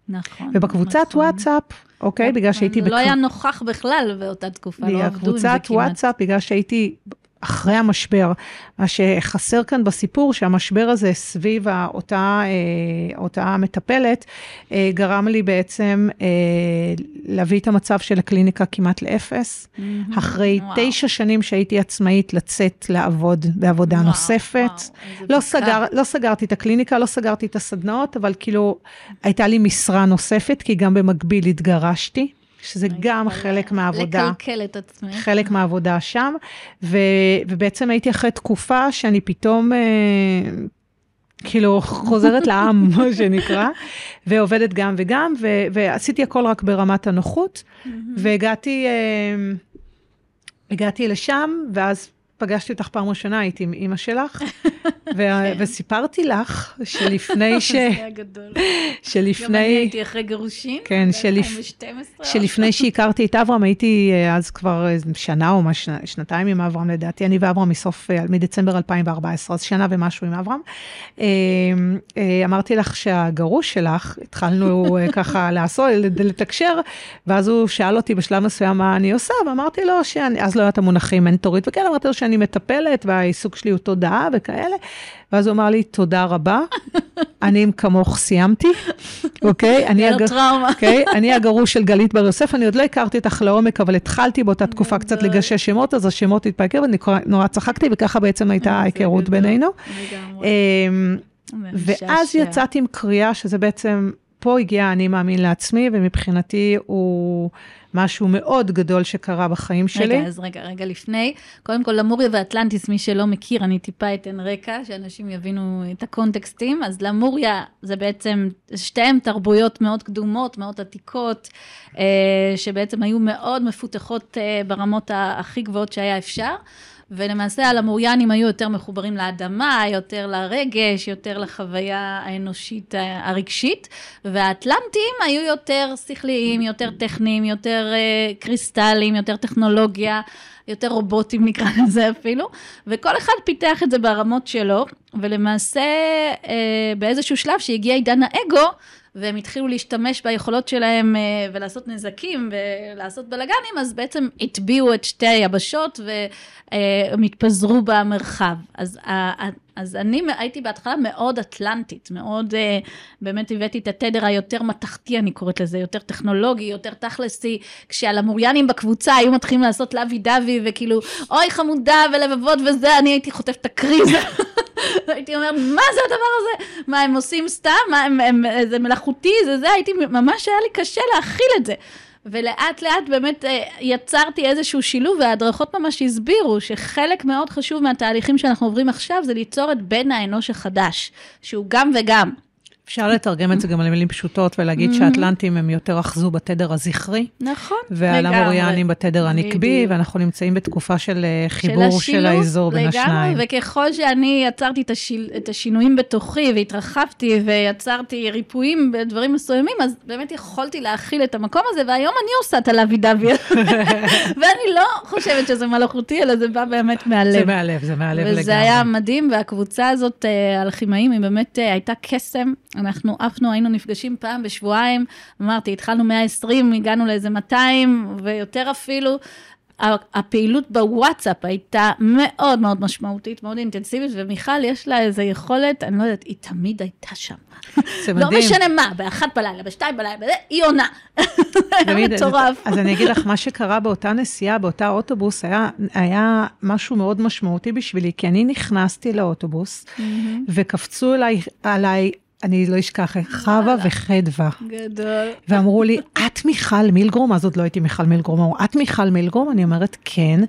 [SPEAKER 1] נכון.
[SPEAKER 2] ובקבוצת
[SPEAKER 1] נכון.
[SPEAKER 2] וואטסאפ, אוקיי, בגלל שהייתי...
[SPEAKER 1] לא
[SPEAKER 2] בקב-
[SPEAKER 1] היה נוכח בכלל באותה תקופה, לא עבדו עם זה כמעט.
[SPEAKER 2] וואטסאפ, בגלל שהייתי אחרי המשבר, מה שחסר כאן בסיפור, שהמשבר הזה סביב אותה, אה, אותה מטפלת, אה, גרם לי בעצם אה, להביא את המצב של הקליניקה כמעט לאפס.
[SPEAKER 1] מהמם.
[SPEAKER 2] אחרי
[SPEAKER 1] וואו.
[SPEAKER 2] תשע שנים שהייתי עצמאית, לצאת לעבוד בעבודה
[SPEAKER 1] וואו,
[SPEAKER 2] נוספת.
[SPEAKER 1] וואו,
[SPEAKER 2] לא. סגר, לא סגרתי את הקליניקה, לא סגרתי את הסדנאות, אבל כאילו, הייתה לי משרה נוספת, כי גם במקביל התגרשתי, שזה גם חלק מהעבודה.
[SPEAKER 1] לקלקל את עצמך.
[SPEAKER 2] חלק מהעבודה שם, ו, ובעצם הייתי אחרי תקופה שאני פתאום, אה, כאילו, חוזרת לעם, מה שנקרא, ועובדת גם וגם, ו, ועשיתי הכל רק ברמת הנוחות, והגעתי, אה, הגעתי לשם, ואז פגשתי אותך פעם ראשונה, הייתי עם אימא שלך, ו- וסיפרתי לך שלפני ש...
[SPEAKER 1] זה הגדול. גם
[SPEAKER 2] שלפני...
[SPEAKER 1] אני הייתי אחרי גירושין,
[SPEAKER 2] כן, שלפ-
[SPEAKER 1] ב-2012.
[SPEAKER 2] שלפני שהכרתי את אברהם, הייתי אה, אז כבר שנה או מש... שנתיים עם אברהם לדעתי, אני ואברהם מסוף, אה, מדצמבר 2014, אז שנה ומשהו עם אברהם. אה, אה, אמרתי לך שהגרוש שלך, התחלנו ככה לעשות, לתקשר, ואז הוא שאל אותי בשלב מסוים מה אני עושה, ואמרתי לו שאני, אז לא היה את המונחים מנטורית וכאלה, אמרתי לו שאני מטפלת, והעיסוק שלי הוא תודעה וכאלה, ואז הוא אמר לי, תודה רבה, אני עם כמוך סיימתי, אוקיי? אני
[SPEAKER 1] היה לו
[SPEAKER 2] הג-
[SPEAKER 1] טראומה.
[SPEAKER 2] אוקיי? אני הגרוש של גלית בר יוסף, אני עוד לא הכרתי אותך לעומק, אבל התחלתי באותה תקופה קצת. לגשש שמות, אז השמות התפקר, ואני נורא צחקתי, וככה בעצם הייתה
[SPEAKER 1] זה
[SPEAKER 2] ההיכרות. בינינו. אמ, ואז. יצאתי עם קריאה, שזה בעצם, פה הגיע האני מאמין לעצמי, ומבחינתי הוא משהו מאוד גדול שקרה בחיים שלי.
[SPEAKER 1] רגע, אז רגע, רגע לפני. קודם כל, למוריה ואטלנטיס, מי שלא מכיר, אני טיפה אתן רקע, שאנשים יבינו את הקונטקסטים. אז למוריה זה בעצם, שתיהן תרבויות מאוד קדומות, מאוד עתיקות, אה, שבעצם היו מאוד מפותחות אה, ברמות הכי גבוהות שהיה אפשר. ולמעשה הלמוריאנים היו יותר מחוברים לאדמה, יותר לרגש, יותר לחוויה האנושית ה- הרגשית, והאטלנטים היו יותר שכליים, יותר טכניים, יותר אה, קריסטליים, יותר טכנולוגיה, יותר רובוטים נקרא לזה אפילו, וכל אחד פיתח את זה ברמות שלו, ולמעשה אה, באיזשהו שלב שהגיע עידן האגו, והם התחילו להשתמש ביכולות שלהם אה, ולעשות נזקים ולעשות בלאגנים, אז בעצם הטביעו את שתי היבשות והם התפזרו במרחב. אז, ה- ה- אז אני הייתי בהתחלה מאוד אטלנטית, מאוד, אה, באמת הבאתי את התדר היותר מתכתי, אני קוראת לזה, יותר טכנולוגי, יותר תכלסי, כשהלמוריאנים בקבוצה היו מתחילים לעשות לוי דווי וכאילו, אוי חמודה ולבבות וזה, אני הייתי חוטפת את הקריז. הייתי אומרת, מה זה הדבר הזה? מה, הם עושים סתם? מה, הם, הם, זה מלאכותי? זה זה? הייתי, ממש היה לי קשה להכיל את זה. ולאט לאט באמת אה, יצרתי איזשהו שילוב, וההדרכות ממש הסבירו שחלק מאוד חשוב מהתהליכים שאנחנו עוברים עכשיו, זה ליצור את בן האנוש החדש, שהוא גם וגם.
[SPEAKER 2] אפשר לתרגם את זה גם למילים פשוטות ולהגיד שהאטלנטים הם יותר אחזו בתדר הזכרי,
[SPEAKER 1] נכון,
[SPEAKER 2] והלמוריאנים בתדר הנקבי. ואנחנו נמצאים בתקופה של אה, חיבור של האזור בין
[SPEAKER 1] לגמרי,
[SPEAKER 2] השניים.
[SPEAKER 1] וככל שאני יצרתי את, השיל, את השינויים בתוכי והתרחבתי ויצרתי ריפויים בדברים מסוימים, אז באמת יכולתי להכיל את המקום הזה, והיום אני עושה את הלוי דווי. ואני לא חושבת שזה מלאכותי, אלא זה בא באמת מהלב.
[SPEAKER 2] זה מהלב, זה מהלב לגמרי.
[SPEAKER 1] וזה היה מדהים, והקבוצה הזאת, אה, הלחימאים, היא באמת אה, הייתה קסם. אנחנו עפנו, היינו נפגשים פעם בשבועיים, אמרתי, התחלנו 120, הגענו לאיזה 200, ויותר אפילו. הפעילות בוואטסאפ הייתה מאוד מאוד משמעותית, מאוד אינטנסיבית, ומיכל, יש לה איזו יכולת, אני לא יודעת, היא תמיד הייתה שם.
[SPEAKER 2] זה
[SPEAKER 1] לא
[SPEAKER 2] מדהים.
[SPEAKER 1] משנה מה, באחת בלילה, בשתיים בלילה, היא עונה.
[SPEAKER 2] תמיד-
[SPEAKER 1] מטורף.
[SPEAKER 2] אז אני אגיד לך, מה שקרה באותה נסיעה, באותה אוטובוס, היה, היה משהו מאוד משמעותי בשבילי, כי אני נכנסתי לאוטובוס, וקפצו אליי, עליי, אני לא אשכח, חווה וחדווה.
[SPEAKER 1] גדול.
[SPEAKER 2] ואמרו לי, את מיכל מילגרום? אז עוד לא הייתי מיכל מילגרום. אמרו, את מיכל מילגרום? אני אומרת, כן.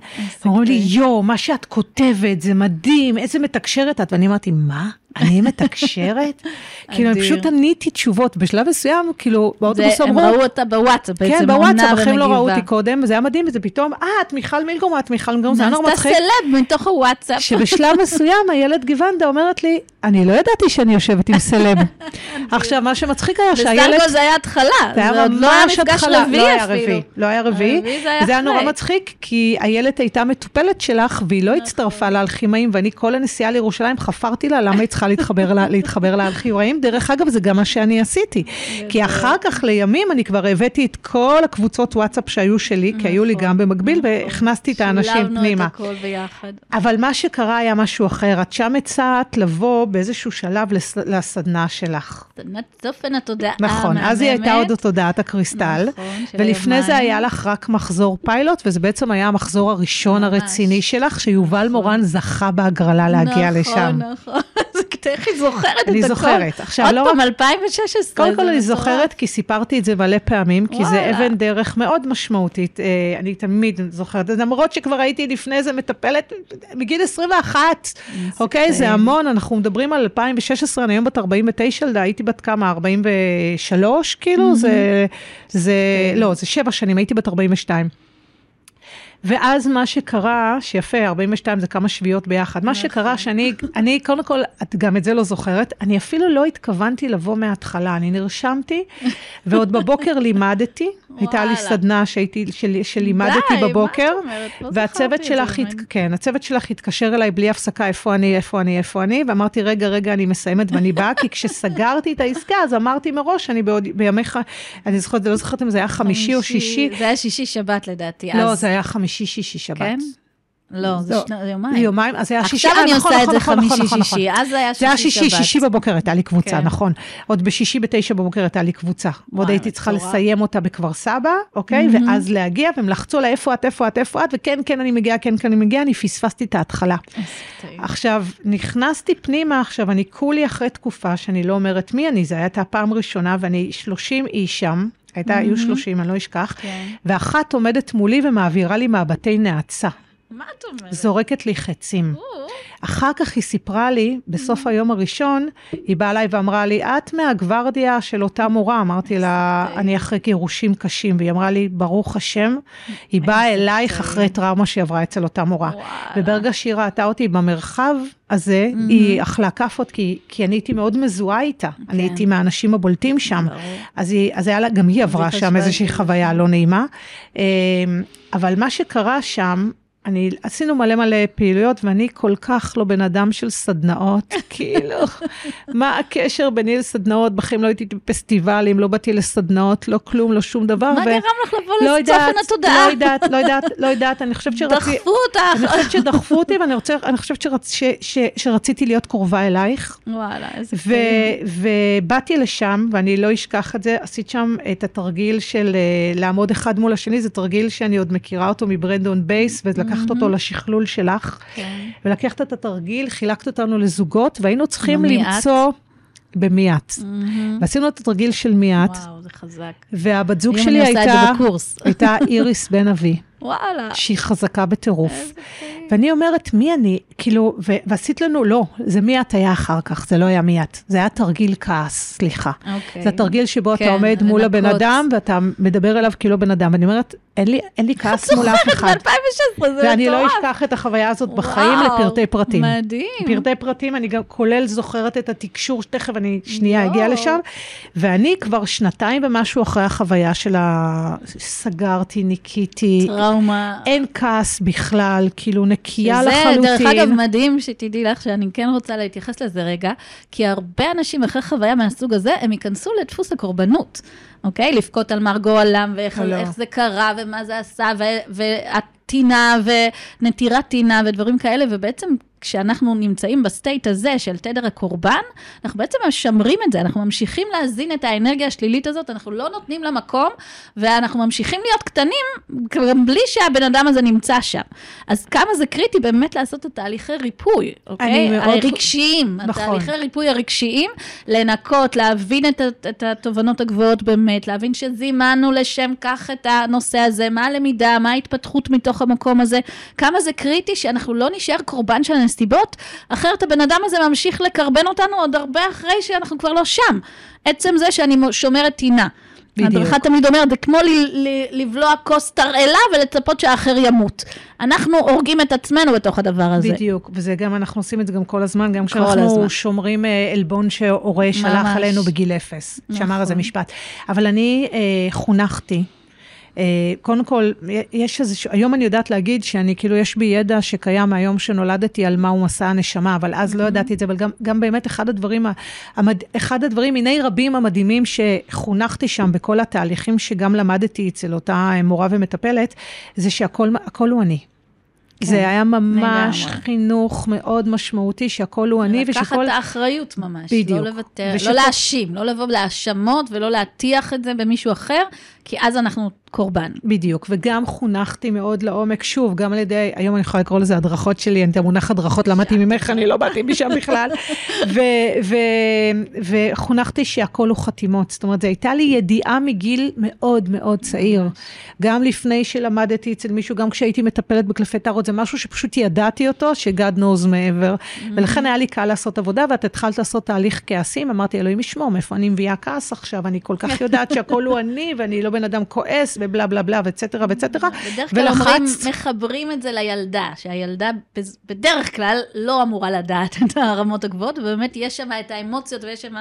[SPEAKER 2] אמרו לי, יואו, מה שאת כותבת, זה מדהים, איזה מתקשרת את. ואני אמרתי, מה? אני מתקשרת? כאילו. פשוט עניתי תשובות. בשלב מסוים, כאילו, באוטובוס
[SPEAKER 1] הם
[SPEAKER 2] אמרו,
[SPEAKER 1] ראו אותה בוואטסאפ בעצם,
[SPEAKER 2] כן, בוואטסאפ, אחרים לא ראו. אותי קודם, וזה היה מדהים, וזה פתאום, אה, את מיכל מילגרום, את מיכל מילגרום, זה היה נורא
[SPEAKER 1] נעשתה
[SPEAKER 2] מצחיק.
[SPEAKER 1] סלב מתוך הוואטסאפ.
[SPEAKER 2] שבשלב מסוים הילד גוונדה אומרת לי, אני לא ידעתי שאני יושבת עם סלב. עכשיו, מה שמצחיק היה שהילד...
[SPEAKER 1] בסטנגו זה היה התחלה,
[SPEAKER 2] זה היה
[SPEAKER 1] לא
[SPEAKER 2] ממש
[SPEAKER 1] מפגש
[SPEAKER 2] התחלה, לא היה
[SPEAKER 1] אפילו.
[SPEAKER 2] רביעי, לא היה רביעי,
[SPEAKER 1] זה היה
[SPEAKER 2] נורא. מצחיק, כי איילת הייתה מטופלת שלך, והיא לא הצטרפה לאלכימאים, ואני כל הנסיעה לירושלים חפרתי לה למה היא צריכה להתחבר לה- להתחבר לאלכימאים. דרך אגב, זה גם מה שאני עשיתי, כי אחר כך, לימים, אני כבר הבאתי את כל הקבוצות וואטסאפ שהיו שלי, כי היו לי
[SPEAKER 1] נכון,
[SPEAKER 2] גם במקביל,
[SPEAKER 1] נכון.
[SPEAKER 2] והכנסתי את האנשים פנימה.
[SPEAKER 1] שילבנו את הכל ביחד.
[SPEAKER 2] אבל מה שקרה היה משהו אחר, את שם הצעת לבוא באיזשהו שלב לס- לסדנה שלך.
[SPEAKER 1] סדנת צופן התודעה
[SPEAKER 2] נכון, אז היא הייתה עוד תודעת הקריסטל,
[SPEAKER 1] נכון,
[SPEAKER 2] ולפני זה. היה לך רק מחזור פיילוט, וזה בעצם היה המחזור הראשון. הרציני שלך, שיובל מורן זכה בהגרלה להגיע לשם.
[SPEAKER 1] נכון, נכון. איך היא זוכרת את הכל.
[SPEAKER 2] אני זוכרת. עכשיו,
[SPEAKER 1] עוד
[SPEAKER 2] לא
[SPEAKER 1] פעם,
[SPEAKER 2] רק-
[SPEAKER 1] 2016.
[SPEAKER 2] קודם כל אני. זוכרת, כי סיפרתי את זה מלא פעמים, כי זה. אבן דרך מאוד משמעותית. אה, אני תמיד זוכרת, למרות שכבר הייתי לפני זה מטפלת מגיל 21, אוקיי? זה. המון, אנחנו מדברים על 2016, אני היום בת 49, לדעתי, הייתי בת כמה? 43, כאילו? זה, זה, לא, זה שבע שנים, הייתי בת 42. ואז מה שקרה, שיפה, 42 זה כמה שביעות ביחד, מה שקרה שאני, אני קודם כל, את גם את זה לא זוכרת, אני אפילו לא התכוונתי לבוא מההתחלה, אני נרשמתי, ועוד בבוקר לימדתי, הייתה לי סדנה שהייתי, של, שלימדתי בבוקר?
[SPEAKER 1] לא
[SPEAKER 2] והצוות שלך, הת. כן, הצוות שלך התקשר אליי בלי הפסקה, איפה אני, איפה אני, איפה אני, ואמרתי, רגע, רגע, אני מסיימת ואני באה, כי כשסגרתי את העסקה, אז אמרתי מראש, אני בעוד, בימיך, אני זוכרת, לא זוכרת אם זה היה חמישי או שישי,
[SPEAKER 1] זה היה שישי שבת לדעתי.
[SPEAKER 2] לא. זה היה חמישי, שישי, שבת.
[SPEAKER 1] כן? לא, זה
[SPEAKER 2] לא.
[SPEAKER 1] שני- זה יומיים.
[SPEAKER 2] יומיים, אז זה היה שישי,
[SPEAKER 1] עכשיו אני עושה את זה חמישי שישי, אז זה היה
[SPEAKER 2] זה היה
[SPEAKER 1] שישי
[SPEAKER 2] שישי,
[SPEAKER 1] שבת.
[SPEAKER 2] שישי בבוקר הייתה לי קבוצה,
[SPEAKER 1] כן.
[SPEAKER 2] נכון. עוד בשישי בתשע בבוקר הייתה לי קבוצה. ועוד הייתי צריכה. לסיים אותה בכפר סבא, אוקיי? ואז להגיע, והם לחצו עליי, איפה את, איפה את, איפה את, וכן, כן, אני מגיעה, כן, כן, אני מגיעה, אני פספסתי את ההתחלה. עכשיו, נכנסתי פנימה, עכשיו, אני כולי אחרי תקופה שאני לא אומרת מי אני, זו הייתה הפעם הראשונה, ואני 30 איש שם, הייתה, היו 30, אני לא אשכח,
[SPEAKER 1] כן.
[SPEAKER 2] ואחת עומדת מולי ומעבירה לי מהבתי נאצה.
[SPEAKER 1] מה את אומרת?
[SPEAKER 2] זורקת לי חצים. אחר כך היא סיפרה לי, בסוף היום הראשון, היא באה אליי ואמרה לי, את מהגוורדיה של אותה מורה. אמרתי לה,
[SPEAKER 1] טעים.
[SPEAKER 2] אני אחרי גירושים קשים, והיא אמרה לי, ברוך השם, היא באה אלייך. אחרי טראומה שהיא עברה אצל אותה מורה. וברגע שהיא ראתה אותי במרחב הזה, היא אכלה כאפות, כי, כי אני הייתי מאוד מזוהה איתה. אני הייתי מהאנשים הבולטים שם. אז היא, אז היה לה, גם היא עברה שם איזושהי חוויה לא נעימה. אמ, אבל מה שקרה שם, אני, עשינו מלא מלא פעילויות, ואני כל כך לא בן אדם של סדנאות, כאילו, מה הקשר ביני לסדנאות? בחיים לא הייתי בפסטיבלים, לא באתי לסדנאות, לא כלום, לא שום דבר.
[SPEAKER 1] מה
[SPEAKER 2] ו-
[SPEAKER 1] גרם לך לבוא
[SPEAKER 2] לא
[SPEAKER 1] לצופן התודעה?
[SPEAKER 2] לא יודעת, לא יודעת, לא יודעת, אני חושבת שרציתי...
[SPEAKER 1] דחפו
[SPEAKER 2] אני
[SPEAKER 1] אותך.
[SPEAKER 2] חושבת שדחפו אותי, ואני רוצה, אני חושבת שרצ, ש, ש, שרציתי להיות קרובה אלייך.
[SPEAKER 1] וואלה, איזה
[SPEAKER 2] ו,
[SPEAKER 1] טעים.
[SPEAKER 2] ובאתי לשם, ואני לא אשכח את זה, עשית שם את התרגיל של אה, לעמוד אחד מול השני, זה תרגיל שאני עוד מכירה אותו מברנדון בייס, ולקחת אותו לשכלול שלך,
[SPEAKER 1] כן.
[SPEAKER 2] ולקחת את התרגיל, חילקת אותנו לזוגות, והיינו צריכים? למצוא... במי את.
[SPEAKER 1] מהמם.
[SPEAKER 2] ועשינו את התרגיל של מי את,
[SPEAKER 1] וואו, זה חזק.
[SPEAKER 2] והבת זוג שלי
[SPEAKER 1] אני עושה את זה
[SPEAKER 2] הייתה,
[SPEAKER 1] בקורס.
[SPEAKER 2] הייתה איריס בן אבי,
[SPEAKER 1] וואלה.
[SPEAKER 2] שהיא חזקה בטירוף. ואני אומרת, מי אני? כאילו, ו- ועשית לנו, לא, זה מי את היה אחר כך, זה לא היה מי את. זה היה תרגיל כעס, סליחה.
[SPEAKER 1] אוקיי.
[SPEAKER 2] זה התרגיל שבו
[SPEAKER 1] כן,
[SPEAKER 2] אתה עומד מול הבן. אדם, ואתה מדבר אליו כאילו בן אדם. ואני אומרת, אין לי, אין לי כעס מול אף אחד.
[SPEAKER 1] ב-2016, זה מטורף.
[SPEAKER 2] ואני לא אשכח את החוויה הזאת בחיים
[SPEAKER 1] וואו,
[SPEAKER 2] לפרטי פרטים.
[SPEAKER 1] מדהים.
[SPEAKER 2] פרטי פרטים, אני גם כולל זוכרת את התקשור, שתכף אני שנייה
[SPEAKER 1] יואו.
[SPEAKER 2] אגיע לשם. ואני כבר שנתיים ומשהו אחרי החוויה של ה... סגרתי, ניקיתי,
[SPEAKER 1] טראומה.
[SPEAKER 2] אין כעס בכלל, כאילו נקייה
[SPEAKER 1] שזה,
[SPEAKER 2] לחלוטין.
[SPEAKER 1] דרך אגב, מדהים שתדעי לך שאני כן רוצה להתייחס לזה רגע, כי הרבה אנשים אחרי חוויה מהסוג הזה, הם ייכנסו לדפוס הקורבנות, אוקיי? לבכות על מר גורלם, ואיך
[SPEAKER 2] לא.
[SPEAKER 1] זה קרה, ומה זה עשה, ו- והטינה, ונטירת טינה, ודברים כאלה, ובעצם כשאנחנו נמצאים ב state הזה של תדר הקורבן, אנחנו בעצם משמרים את זה, אנחנו ממשיכים להזין את האנרגיה השלילית הזאת, אנחנו לא נותנים לה מקום, ואנחנו ממשיכים להיות קטנים, גם בלי שהבן אדם הזה נמצא שם. אז כמה זה קריטי באמת לעשות את תהליכי ריפוי, אוקיי?
[SPEAKER 2] מאוד-
[SPEAKER 1] הרגשיים,
[SPEAKER 2] נכון.
[SPEAKER 1] התהליכי ריפוי הרגשיים, לנקות, להבין את, את התובנות הגבוהות באמת, להבין שזימנו לשם כך את הנושא הזה, מה הלמידה, מה ההתפתחות מתוך המקום הזה, כמה זה קריטי שאנחנו לא נשאר קורבן של הנסיבות, אחרת הבן אדם הזה ממשיך לקרבן אותנו עוד הרבה אחרי שאנחנו כבר לא שם. עצם זה שאני שומרת טינה.
[SPEAKER 2] בדיוק.
[SPEAKER 1] הדרכה תמיד אומרת, זה כמו ל- ל- לבלוע כוס תרעלה ולצפות שהאחר ימות. אנחנו הורגים את עצמנו בתוך הדבר הזה.
[SPEAKER 2] בדיוק, וזה גם, אנחנו עושים את זה גם כל הזמן, גם
[SPEAKER 1] כל
[SPEAKER 2] כשאנחנו
[SPEAKER 1] הזמן.
[SPEAKER 2] שומרים אה, עלבון שהורה שלח. עלינו בגיל אפס, שאמר
[SPEAKER 1] נכון.
[SPEAKER 2] איזה משפט. אבל אני אה, חונכתי. אה, קודם כל, יש איזה, היום אני יודעת להגיד שאני, כאילו, יש בי ידע שקיים מהיום שנולדתי על מהו מסע הנשמה, אבל אז לא ידעתי את זה, אבל גם, גם באמת אחד הדברים, המד, אחד הדברים, מיני רבים המדהימים שחונכתי שם בכל התהליכים שגם למדתי אצל אותה אה, מורה ומטפלת, זה שהכל הכל הוא אני. זה היה ממש
[SPEAKER 1] לגמרי.
[SPEAKER 2] חינוך מאוד משמעותי, שהכל הוא אני,
[SPEAKER 1] לקחת
[SPEAKER 2] ושכל...
[SPEAKER 1] את האחריות ממש.
[SPEAKER 2] בדיוק.
[SPEAKER 1] לא לוותר,
[SPEAKER 2] ושכל-
[SPEAKER 1] לא להאשים, לא לבוא בהאשמות ולא להטיח את זה במישהו אחר, כי אז אנחנו קורבן.
[SPEAKER 2] בדיוק, וגם חונכתי מאוד לעומק, שוב, גם על ידי, היום אני יכולה לקרוא לזה הדרכות שלי, אני את המונח הדרכות למדתי ממך, אני לא באתי משם בכלל. ו- ו- וחונכתי שהכל הוא חתימות, זאת אומרת, זו הייתה לי ידיעה מגיל מאוד מאוד צעיר. גם לפני שלמדתי אצל מישהו, גם כשהייתי מטפלת בקלפי טארות, זה משהו שפשוט ידעתי אותו, ש-God knows מעבר. ולכן היה לי קל לעשות עבודה, ואת התחלת לעשות תהליך כעסים, אמרתי, אלוהים ישמור, מאיפה אני מביאה כעס עכשיו? אני כל כך יודעת שהכל הוא אני, ואני לא בן אדם כועס, ובלה בלה בלה, וצטרה וצטרה.
[SPEAKER 1] בדרך כלל אומרים, מחברים את זה לילדה, שהילדה בדרך כלל לא אמורה לדעת את הרמות הגבוהות, ובאמת יש שם את האמוציות ויש שם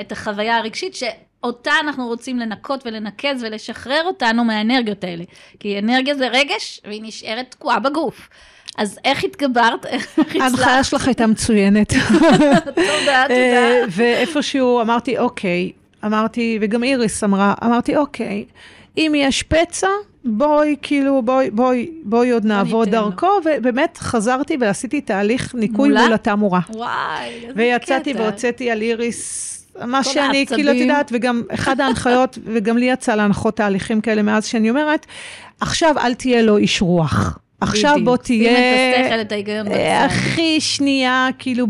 [SPEAKER 1] את החוויה הרגשית, שאותה אנחנו רוצים לנקות ולנקז ולשחרר אותנו מהאנרגיות האלה. כי אנרגיה זה רגש, והיא נשארת תקועה בגוף. אז איך התגברת? איך הצלחת?
[SPEAKER 2] ההנחיה שלך הייתה מצוינת.
[SPEAKER 1] תודה, תודה.
[SPEAKER 2] אה, ואיפשהו אמרתי, אוקיי, אמרתי, וגם איריס אמרה, אמרתי, אוקיי, אם יש פצע, בואי, כאילו, בואי, בואי, בואי עוד נעבוד. דרכו, ובאמת חזרתי ועשיתי תהליך ניקוי? מול התא מורה.
[SPEAKER 1] וואי, איזה קטע.
[SPEAKER 2] ויצאתי והוצאתי על איריס, מה שאני,
[SPEAKER 1] העצבים.
[SPEAKER 2] כאילו, את יודעת, וגם אחד ההנחיות, וגם לי יצא להנחות תהליכים כאלה מאז שאני אומרת, עכשיו אל תהיה לו איש רוח. עכשיו. בוא
[SPEAKER 1] שים את
[SPEAKER 2] תהיה...
[SPEAKER 1] השכל, את ההיגיון
[SPEAKER 2] אה,
[SPEAKER 1] בצד.
[SPEAKER 2] הכי שנייה, כאילו,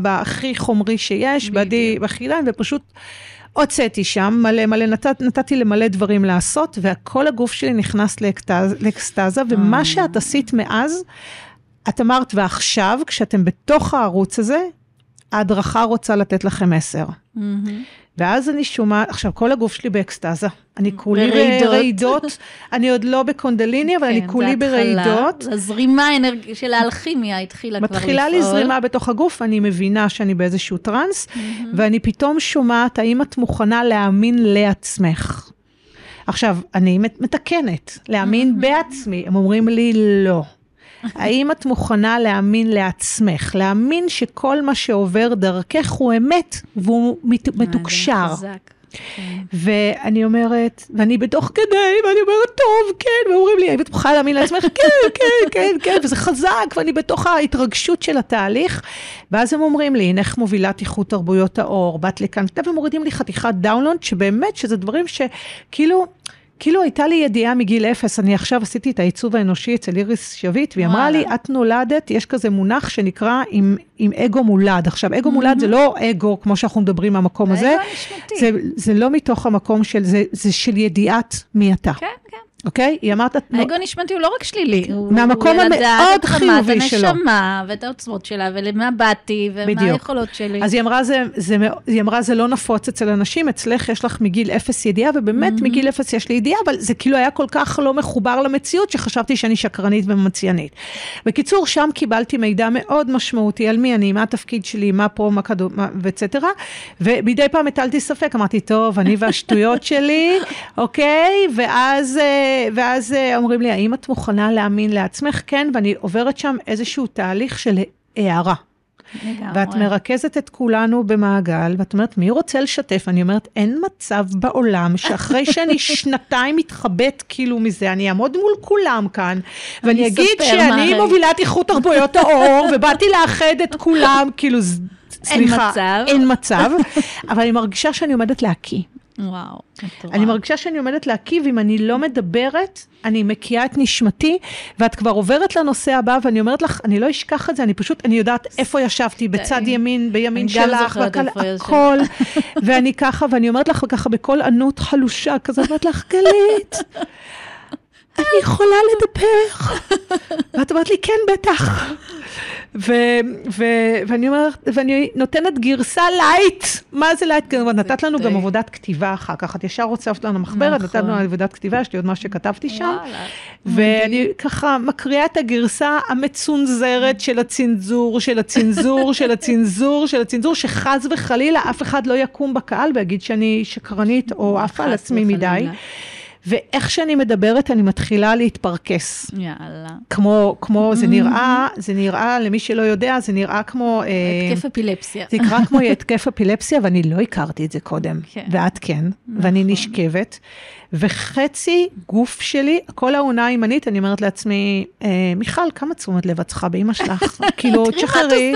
[SPEAKER 2] בהכי חומרי שיש, בדי, בחילה, ופשוט הוצאתי שם מלא מלא, נת, נתתי למלא דברים לעשות, וכל הגוף שלי נכנס לאקטז, לאקסטזה, ומה
[SPEAKER 1] אה.
[SPEAKER 2] שאת עשית מאז, את אמרת, ועכשיו, כשאתם בתוך הערוץ הזה, ההדרכה רוצה לתת לכם מסר.
[SPEAKER 1] מהמם.
[SPEAKER 2] ואז אני שומעת, עכשיו, כל הגוף שלי באקסטזה. אני כולי
[SPEAKER 1] ברעידות.
[SPEAKER 2] ברעידות, אני עוד לא בקונדליני, אבל אני
[SPEAKER 1] כן,
[SPEAKER 2] כולי
[SPEAKER 1] זה התחלה.
[SPEAKER 2] ברעידות.
[SPEAKER 1] הזרימה האנרג- של האלכימיה התחילה כבר לפעול.
[SPEAKER 2] מתחילה לי זרימה בתוך הגוף, אני מבינה שאני באיזשהו טראנס, ואני פתאום שומעת, האם את מוכנה להאמין לעצמך? עכשיו, אני מת- מתקנת, להאמין בעצמי. הם אומרים לי, לא. האם את מוכנה להאמין לעצמך? להאמין שכל מה שעובר דרכך הוא אמת, והוא
[SPEAKER 1] אה,
[SPEAKER 2] מתוקשר.
[SPEAKER 1] חזק. כן.
[SPEAKER 2] ואני אומרת, ואני בתוך כדי, ואני אומרת, טוב, כן, ואומרים לי, האם את מוכנה להאמין לעצמך? כן, כן, כן, כן, וזה חזק, ואני בתוך ההתרגשות של התהליך. ואז הם אומרים לי, הנך מובילת איכות תרבויות האור, באת לכאן, והם מורידים לי חתיכת download, שבאמת, שזה דברים שכאילו... כאילו הייתה לי ידיעה מגיל אפס, אני עכשיו עשיתי את העיצוב האנושי אצל איריס שביט, והיא אמרה לי. את נולדת, יש כזה מונח שנקרא עם, עם אגו מולד. עכשיו, אגו מולד זה לא אגו, כמו שאנחנו מדברים מהמקום הזה,
[SPEAKER 1] הנשמתי.
[SPEAKER 2] זה, זה לא מתוך המקום של, זה, זה של ידיעת מי אתה,
[SPEAKER 1] כן, כן.
[SPEAKER 2] אוקיי? היא אמרת,
[SPEAKER 1] האגו הנשמתי הוא לא רק שלילי. הוא-
[SPEAKER 2] מהמקום
[SPEAKER 1] הוא לדעת
[SPEAKER 2] המאוד
[SPEAKER 1] את רמת
[SPEAKER 2] חיובי שלו.
[SPEAKER 1] הנשמה ואת העוצמות שלה, ולמה באתי, ומה
[SPEAKER 2] בדיוק.
[SPEAKER 1] היכולות שלי.
[SPEAKER 2] אז היא אמרה, זה, זה, היא אמרה, זה לא נפוץ אצל אנשים, אצלך יש לך מגיל אפס ידיעה, ובאמת
[SPEAKER 1] Mm-hmm.
[SPEAKER 2] מגיל אפס יש לי ידיעה, אבל זה כאילו היה כל כך לא מחובר למציאות, שחשבתי שאני שקרנית וממציאנית. בקיצור, שם קיבלתי מידע מאוד משמעותי על מי אני, מה התפקיד שלי, מה פה, מה מה- וצטרה, ומדי פעם הטלתי ספק, אמרתי, טוב, אני והשטויות שלי, אוקיי? ואז, אה, ואז אה, אומרים לי, האם את מוכנה להאמין לעצמך? כן, ואני עוברת שם איזשהו תהליך של הערה.
[SPEAKER 1] לגמרי.
[SPEAKER 2] ואת מרכזת את כולנו במעגל, ואת אומרת, מי רוצה לשתף? אני אומרת, אין מצב בעולם שאחרי שאני שנתיים מתחבאת כאילו מזה, אני אעמוד מול כולם כאן, ואני אגיד שאני. מובילת איכות תרבויות האור, ובאתי לאחד את כולם, כאילו, ז-
[SPEAKER 1] אין
[SPEAKER 2] סליחה,
[SPEAKER 1] מצב.
[SPEAKER 2] אין מצב, אבל אני מרגישה שאני עומדת להקיא.
[SPEAKER 1] וואו, מטורף.
[SPEAKER 2] אני מרגישה שאני עומדת להקיא, ואם אני לא מדברת, אני מקיאה את נשמתי, ואת כבר עוברת לנושא הבא, ואני אומרת לך, אני לא אשכח את זה, אני פשוט, אני יודעת איפה ישבתי, בצד ימין, בימין שלך,
[SPEAKER 1] ישבת.
[SPEAKER 2] הכל, ואני ככה, ואני אומרת לך ככה בקול ענות חלושה כזאת, אומרת לך, גלית, אני יכולה לדבר. ואת אומרת לי, כן, בטח. ו- ו- ואני אומרת, ואני נותנת גרסה light, מה זה light? נתת לנו גם. עבודת כתיבה אחר כך, את ישר הוצאת לנו מחברת, נתת לנו
[SPEAKER 1] נכון.
[SPEAKER 2] עבודת כתיבה, יש לי עוד מה שכתבתי שם. ואני ככה מקריאה את הגרסה המצונזרת של הצנזור, של הצנזור, של הצנזור, של הצנזור, שחס וחלילה אף אחד לא יקום בקהל ויגיד שאני שקרנית או עפה על עצמי מדי. ואיך שאני מדברת, אני מתחילה להתפרכס.
[SPEAKER 1] יאללה.
[SPEAKER 2] כמו, כמו, זה נראה, זה נראה, למי שלא יודע, זה נראה כמו... אה,
[SPEAKER 1] התקף אפילפסיה.
[SPEAKER 2] זה נקרא כמו התקף אפילפסיה, ואני לא הכרתי את זה קודם.
[SPEAKER 1] כן.
[SPEAKER 2] ואת כן, ואני נשכבת. וחצי גוף שלי, כל העונה הימנית, אני אומרת לעצמי, אה, מיכל, כמה תשומת לב את צריכה באמא שלך? כאילו, תשחררי.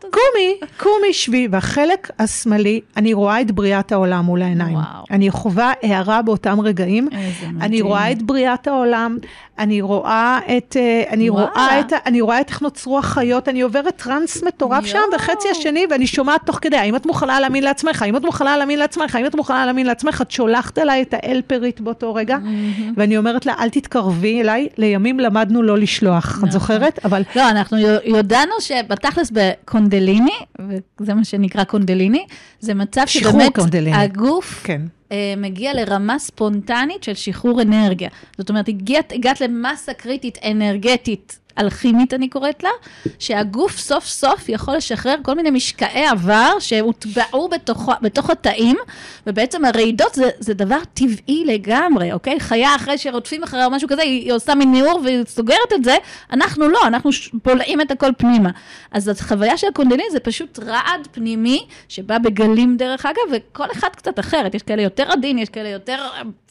[SPEAKER 2] קומי, קומי, שבי. והחלק השמאלי, אני רואה את בריאת העולם מול העיניים.
[SPEAKER 1] וואו.
[SPEAKER 2] אני חווה הערה באותם רגעים. אני רואה את בריאת העולם, אני רואה את, אה, אני. רואה את, אני רואה את איך נוצרו החיות, אני עוברת טראנס מטורף שם. וחצי השני, ואני שומעת תוך כדי, האם את מוכנה להאמין לעצמך? האם את מוכנה להאמין לעצמך? האם את מוכנה להאמין לעצמך? את שולחת אליי את האלפרית באותו רגע, ואני אומרת לה, אל תתקרבי אליי, לימים למדנו לא לשלוח, את
[SPEAKER 1] נכון.
[SPEAKER 2] זוכרת? אבל
[SPEAKER 1] לא, אנחנו יודענו שבתכלס בקונדליני, וזה מה שנקרא קונדליני, זה מצב שבאמת
[SPEAKER 2] קונדליני.
[SPEAKER 1] הגוף
[SPEAKER 2] כן.
[SPEAKER 1] אה, מגיע לרמה ספונטנית של שחרור אנרגיה. זאת אומרת, הגעת, הגעת למסה קריטית אנרגטית, אלכימית אני קוראת לה, שהגוף סוף סוף יכול לשחרר כל מיני משקעי עבר שהוטבעו בתוך, בתוך התאים, ובעצם הרעידות זה, זה דבר טבעי לגמרי, אוקיי? חיה אחרי שרודפים אחריה או משהו כזה, היא, היא עושה מין ניעור והיא סוגרת את זה, אנחנו לא, אנחנו בולעים את הכל פנימה. אז החוויה של הקונדליני זה פשוט רעד פנימי, שבא בגלים דרך אגב, וכל אחד קצת אחרת, יש כאלה יותר עדין, יש כאלה יותר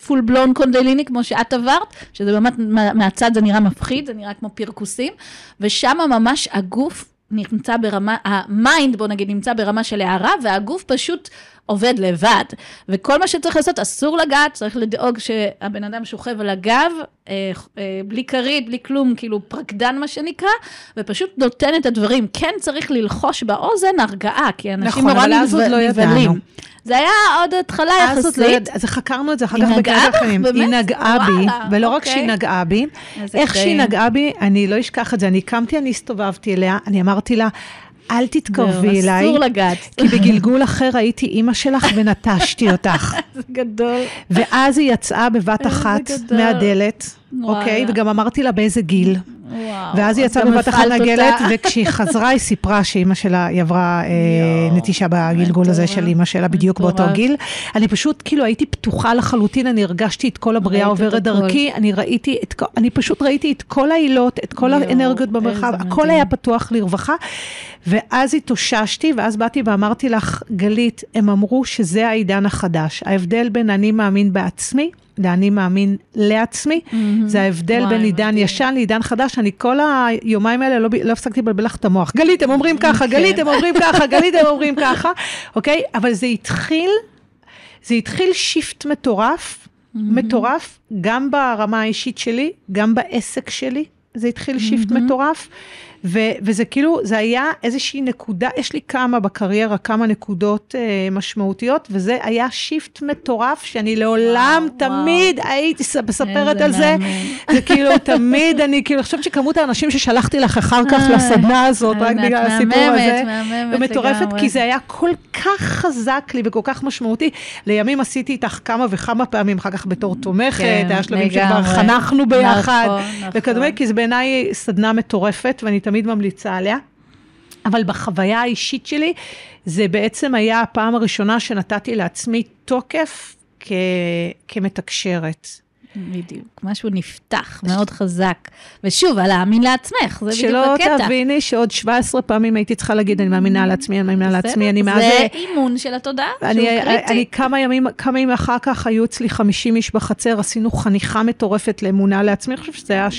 [SPEAKER 1] full blown קונדליני, כמו שאת עברת, שזה באמת מה- מהצד זה נראה מפחיד, זה נראה כמו פרכוסים, ושם ממש הגוף נמצא ברמה, ה mind בוא נגיד נמצא ברמה של הערה, והגוף פשוט עובד לבד. וכל מה שצריך לעשות, אסור לגעת, צריך לדאוג שהבן אדם שוכב על הגב, אה, אה, בלי כרית, בלי כלום, כאילו פרקדן מה שנקרא, ופשוט נותן את הדברים. כן צריך ללחוש באוזן הרגעה, כי אנשים
[SPEAKER 2] נכון,
[SPEAKER 1] נורא
[SPEAKER 2] אז עוד
[SPEAKER 1] נבהל-
[SPEAKER 2] לא.
[SPEAKER 1] זה היה עוד התחלה
[SPEAKER 2] עוד לא
[SPEAKER 1] יחסית.
[SPEAKER 2] יד- אז חקרנו את זה אחר כך
[SPEAKER 1] בך?
[SPEAKER 2] אחרים. היא? נגעה בי,
[SPEAKER 1] וואלה,
[SPEAKER 2] ולא רק
[SPEAKER 1] אוקיי.
[SPEAKER 2] שהיא נגעה בי, איך שהיא. נגעה בי, אני לא אשכח את זה. אני קמתי, אני הסתובבתי אליה, אני אמרתי לה, אל תתקרבי אליי,
[SPEAKER 1] אסור לגעת.
[SPEAKER 2] כי בגלגול אחר הייתי אימא שלך ונטשתי אותך.
[SPEAKER 1] זה גדול.
[SPEAKER 2] ואז היא יצאה בבת אחת. מהדלת. אוקיי? וגם אמרתי לה באיזה גיל.
[SPEAKER 1] וואו.
[SPEAKER 2] ואז היא יצאה בבת אחת
[SPEAKER 1] אותה.
[SPEAKER 2] וכשהיא חזרה, היא סיפרה שאימא שלה, היא עברה אה, נטישה בגלגול הזה של אימא שלה, בדיוק באותו. גיל. אני פשוט, כאילו, הייתי פתוחה לחלוטין, אני הרגשתי את כל הבריאה עוברת. דרכי, אני ראיתי את אני פשוט ראיתי את כל העילות, את כל
[SPEAKER 1] יואו,
[SPEAKER 2] האנרגיות במרחב, הכל. היה פתוח לרווחה. ואז התאוששתי, ואז באתי ואמרתי לך, גלית, הם אמרו שזה העידן החדש. ההבדל בין אני מאמין בעצמי, לאני מאמין לעצמי, זה ההבדל
[SPEAKER 1] וואי,
[SPEAKER 2] בין עידן. ישן לעידן חדש. אני כל היומיים האלה לא, לא הפסקתי לבלבל לך את המוח. גלית, הם אומרים ככה,
[SPEAKER 1] כן.
[SPEAKER 2] גלית, הם אומרים ככה, גלית, הם אומרים ככה, אוקיי? אבל זה התחיל, זה התחיל שיפט מטורף, מטורף, גם ברמה האישית שלי, גם בעסק שלי, זה התחיל shift מטורף. ו- וזה כאילו, זה היה איזושהי נקודה, יש לי כמה בקריירה, כמה נקודות אה, משמעותיות, וזה היה shift מטורף, שאני לעולם
[SPEAKER 1] וואו,
[SPEAKER 2] תמיד הייתי ס- מספרת על זה. זה כאילו, תמיד אני, כאילו, אני חושבת שכמות האנשים ששלחתי לך אחר כך
[SPEAKER 1] איי,
[SPEAKER 2] לסדנה הזאת, רק בגלל הסיפור הזה, ומטורפת. כי זה היה כל כך חזק לי וכל כך משמעותי. לימים עשיתי איתך כמה וכמה פעמים, אחר כך בתור תומכת,
[SPEAKER 1] כן,
[SPEAKER 2] היה שלבים שכבר. חנכנו ביחד,
[SPEAKER 1] נכון, נכון.
[SPEAKER 2] וכדומה, כי זה בעיניי סדנה מטורפת, ואני תמיד ממליצה עליה. אבל בחוויה האישית שלי, זה בעצם היה הפעם הראשונה שנתתי לעצמי תוקף כ... כמתקשרת.
[SPEAKER 1] בדיוק, משהו נפתח מאוד חזק. ושוב, על להאמין לעצמך, זה
[SPEAKER 2] שלא
[SPEAKER 1] בדיוק הקטע.
[SPEAKER 2] תביני שעוד 17 פעמים הייתי צריכה להגיד, אני מאמינה לעצמי, אני מאמינה לעצמי, אני מאז...
[SPEAKER 1] זה אימון של התודעה, שהוא קריטי.
[SPEAKER 2] אני כמה ימים, כמה ימים אחר כך היו אצלי 50 איש בחצר, עשינו חניכה מטורפת לאמונה לעצמי, אני חושבת שזה היה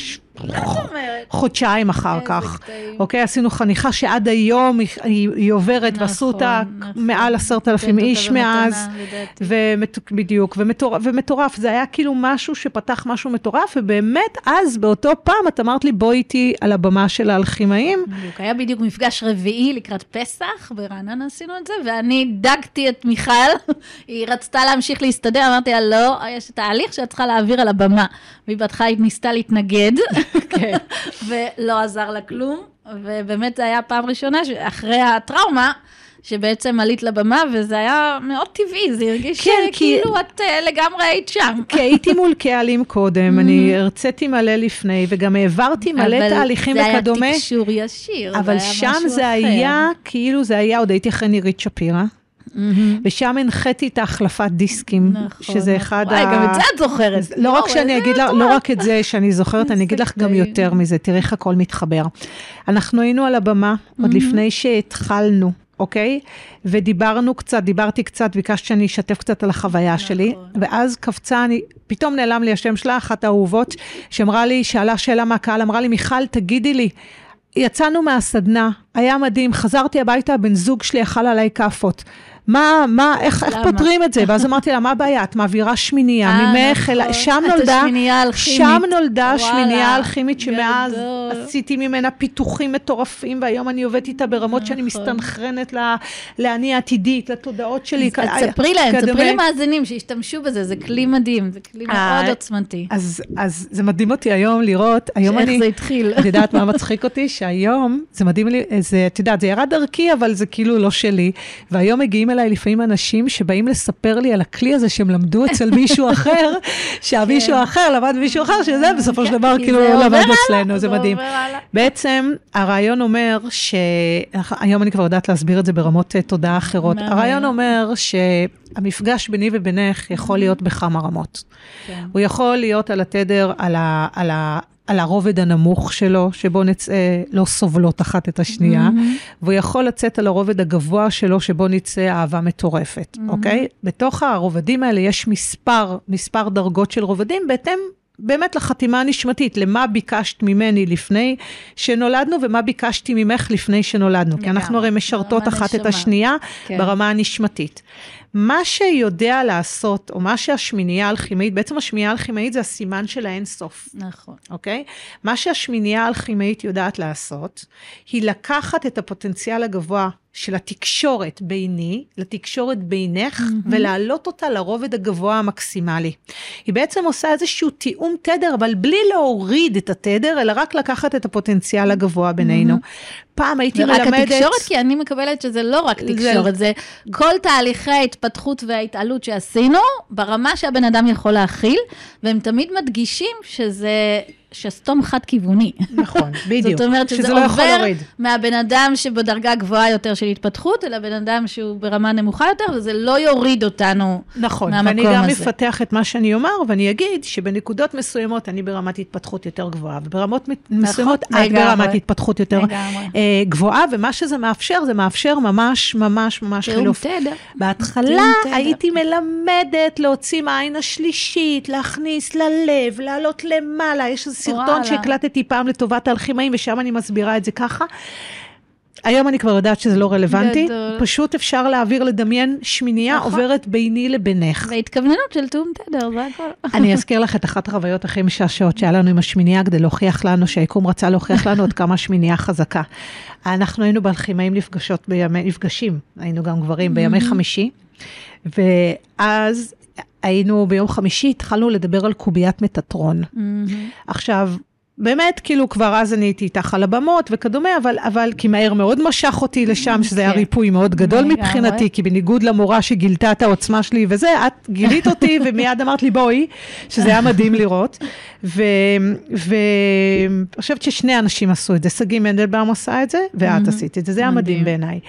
[SPEAKER 2] חודשיים אחר כך. אוקיי, עשינו חניכה שעד היום היא, עוברת, ועשו אותה
[SPEAKER 1] נכון.
[SPEAKER 2] מעל עשרת אלפים איש מאז. בדיוק, ומטורף, זה היה כאילו משהו שפתח משהו מטורף, ובאמת אז, באותו פעם, את אמרת לי, בואי איתי על הבמה של האלכימאים.
[SPEAKER 1] בדיוק, היה בדיוק מפגש רביעי לקראת פסח, ברעננה עשינו את זה, ואני דגתי את מיכל, היא רצתה להמשיך להסתדר, אמרתי לה, לא, יש תהליך שאת צריכה להעביר על הבמה. והיא בהתחלה ניסתה להתנגד,
[SPEAKER 2] כן.
[SPEAKER 1] ולא עזר לה כלום, ובאמת זו הייתה פעם ראשונה, אחרי הטראומה, שבעצם עלית לבמה, וזה היה מאוד טבעי, זה הרגיש
[SPEAKER 2] כן, כי-
[SPEAKER 1] כאילו את אה, לגמרי היית שם.
[SPEAKER 2] כי הייתי מול קהלים קודם, אני הרציתי מלא לפני, וגם העברתי מלא
[SPEAKER 1] אבל
[SPEAKER 2] תהליכים
[SPEAKER 1] זה
[SPEAKER 2] וכדומה.
[SPEAKER 1] היה תקשור ישיר,
[SPEAKER 2] אבל
[SPEAKER 1] זה היה
[SPEAKER 2] שם
[SPEAKER 1] משהו
[SPEAKER 2] זה
[SPEAKER 1] אחר.
[SPEAKER 2] היה, כאילו זה היה, עוד הייתי אחרי נירית שפירא,
[SPEAKER 1] מהמם.
[SPEAKER 2] ושם הנחיתי את ההחלפת דיסקים,
[SPEAKER 1] נכון,
[SPEAKER 2] שזה
[SPEAKER 1] נכון.
[SPEAKER 2] אחד
[SPEAKER 1] וואי, גם את זה את זוכרת.
[SPEAKER 2] לא רק שאני אגיד לך, לא רק את זה שאני זוכרת, אני אגיד לך גם. יותר מזה, תראי איך הכל מתחבר. אנחנו היינו על הבמה, עוד לפני שהתחלנו. אוקיי? ודיברנו קצת, דיברתי קצת, ביקשת שאני אשתף קצת על החוויה שלי, ואז קפצה, אני, פתאום נעלם לי השם שלה, אחת האהובות, שאמרה לי, שאלה שאלה מהקהל, אמרה לי, מיכל, תגידי לי, יצאנו מהסדנה, היה מדהים, חזרתי הביתה, הבן זוג שלי אכל עליי כאפות. מה, מה, איך, איך? פותרים את זה? ואז אמרתי לה, מה הבעיה? את מעבירה שמינייה
[SPEAKER 1] אה,
[SPEAKER 2] ממך, אל...
[SPEAKER 1] נכון.
[SPEAKER 2] שם נולדה. שם נולדה השמינייה האלכימית, שמאז. עשיתי ממנה פיתוחים מטורפים, והיום אני עובדת איתה ברמות שאני
[SPEAKER 1] נכון.
[SPEAKER 2] מסתנכרנת לאני העתידית, לתודעות שלי.
[SPEAKER 1] אז תספרי להם. תספרי למאזינים שישתמשו בזה, זה כלי מדהים, זה כלי
[SPEAKER 2] אה,
[SPEAKER 1] מאוד עוצמתי.
[SPEAKER 2] אז, זה מדהים אותי היום לראות, היום
[SPEAKER 1] שאיך
[SPEAKER 2] אני...
[SPEAKER 1] זה התחיל.
[SPEAKER 2] את יודעת מה מצחיק אותי? שהיום, זה מדהים לי, את יודעת, זה ירד דרכי, אבל זה כאילו לא שלי. והיום מגיעים אליי לפעמים אנשים שבאים לספר לי על הכלי הזה שהם למדו אצל מישהו אחר, שהמישהו האחר למד מישהו אחר, שזה בסופו של
[SPEAKER 1] כן,
[SPEAKER 2] דבר כאילו לא למד אצלנו, זה מדהים. בעצם הרעיון אומר ש... היום אני כבר יודעת להסביר את זה ברמות אה, תודעה אחרות. הרעיון אומר שהמפגש ביני ובינך יכול להיות בכמה רמות.
[SPEAKER 1] כן.
[SPEAKER 2] הוא יכול להיות על התדר, על, ה, על, על הרובד הנמוך שלו, שבו נצא לא סובלות אחת את השנייה,
[SPEAKER 1] מהמם.
[SPEAKER 2] והוא יכול לצאת על הרובד הגבוה שלו, שבו נצא אהבה מטורפת, אוקיי? בתוך הרובדים האלה יש מספר, מספר דרגות של רובדים, בהתאם... באמת לחתימה הנשמתית, למה ביקשת ממני לפני שנולדנו ומה ביקשתי ממך לפני שנולדנו. כי אנחנו הרי משרתות אחת את
[SPEAKER 1] נשמה.
[SPEAKER 2] השנייה
[SPEAKER 1] כן.
[SPEAKER 2] ברמה הנשמתית. מה שיודע לעשות, או מה שהשמינייה האלכימאית, בעצם השמינייה האלכימאית זה הסימן של האינסוף.
[SPEAKER 1] נכון.
[SPEAKER 2] אוקיי? מה שהשמינייה האלכימאית יודעת לעשות, היא לקחת את הפוטנציאל הגבוה של התקשורת ביני, לתקשורת בינך, ולהעלות אותה לרובד הגבוה המקסימלי. היא בעצם עושה איזשהו תיאום תדר, אבל בלי להוריד את התדר, אלא רק לקחת את הפוטנציאל הגבוה בינינו. פעם הייתי מלמדת...
[SPEAKER 1] התקשורת, כי אני מקבלת שזה לא רק
[SPEAKER 2] זה-
[SPEAKER 1] תקשורת, זה כל תהליכי ההתפתחות וההתעלות שעשינו, ברמה שהבן אדם יכול להכיל, והם תמיד מדגישים שזה שסתום חד-כיווני.
[SPEAKER 2] נכון, בדיוק.
[SPEAKER 1] זאת אומרת שזה
[SPEAKER 2] שזה לא
[SPEAKER 1] עובר. מהבן אדם שבדרגה גבוהה יותר של התפתחות, אל הבן אדם שהוא ברמה נמוכה יותר, וזה לא יוריד אותנו
[SPEAKER 2] נכון,
[SPEAKER 1] מהמקום
[SPEAKER 2] ואני גם
[SPEAKER 1] הזה.
[SPEAKER 2] אפתח את מה שאני אומר, ואני אגיד שבנקודות מסוימות אני ברמת התפתחות יותר גבוהה, וברמות מת- מסוימות את
[SPEAKER 1] נכון, לגמרי.
[SPEAKER 2] ברמת התפתחות יותר
[SPEAKER 1] לגמרי.
[SPEAKER 2] אה, גבוהה, ומה שזה מאפשר, זה מאפשר ממש ממש ממש חילוף.
[SPEAKER 1] תדר.
[SPEAKER 2] בהתחלה. הייתי מלמדת להוציא מהעין השלישית, להכניס ללב, לעלות למעלה. יש איזה סרטון. שהקלטתי פעם לטובת האלכימאים, ושם אני מסבירה את זה ככה. היום אני כבר יודעת שזה לא רלוונטי,
[SPEAKER 1] גדול.
[SPEAKER 2] פשוט אפשר להעביר, לדמיין שמינייה
[SPEAKER 1] נכון.
[SPEAKER 2] עוברת ביני לבינך.
[SPEAKER 1] והתכווננות של תיאום תדר, זה הכל.
[SPEAKER 2] אני אזכיר לך את אחת החוויות הכי משעשעות שהיה לנו עם השמינייה, כדי להוכיח לנו, שהיקום רצה להוכיח לנו עד כמה השמינייה חזקה. אנחנו היינו באלכימאים נפגשות בימי, נפגשים, היינו גם גברים, בימי חמישי, ואז היינו ביום חמישי, התחלנו לדבר על קוביית מטאטרון. עכשיו, באמת, כאילו, כבר אז אני הייתי איתך על הבמות וכדומה, אבל, אבל כי מהר מאוד משך אותי לשם, שזה היה
[SPEAKER 1] כן.
[SPEAKER 2] ריפוי מאוד גדול. מבחינתי, כי בניגוד למורה שגילתה את העוצמה שלי וזה, את גילית אותי ומיד אמרת לי, בואי, שזה היה מדהים לראות. ואני חושבת ששני אנשים עשו את זה, שגיא מנדלבאום עשה את זה, ואת עשית את זה, זה היה מדהים. בעיניי.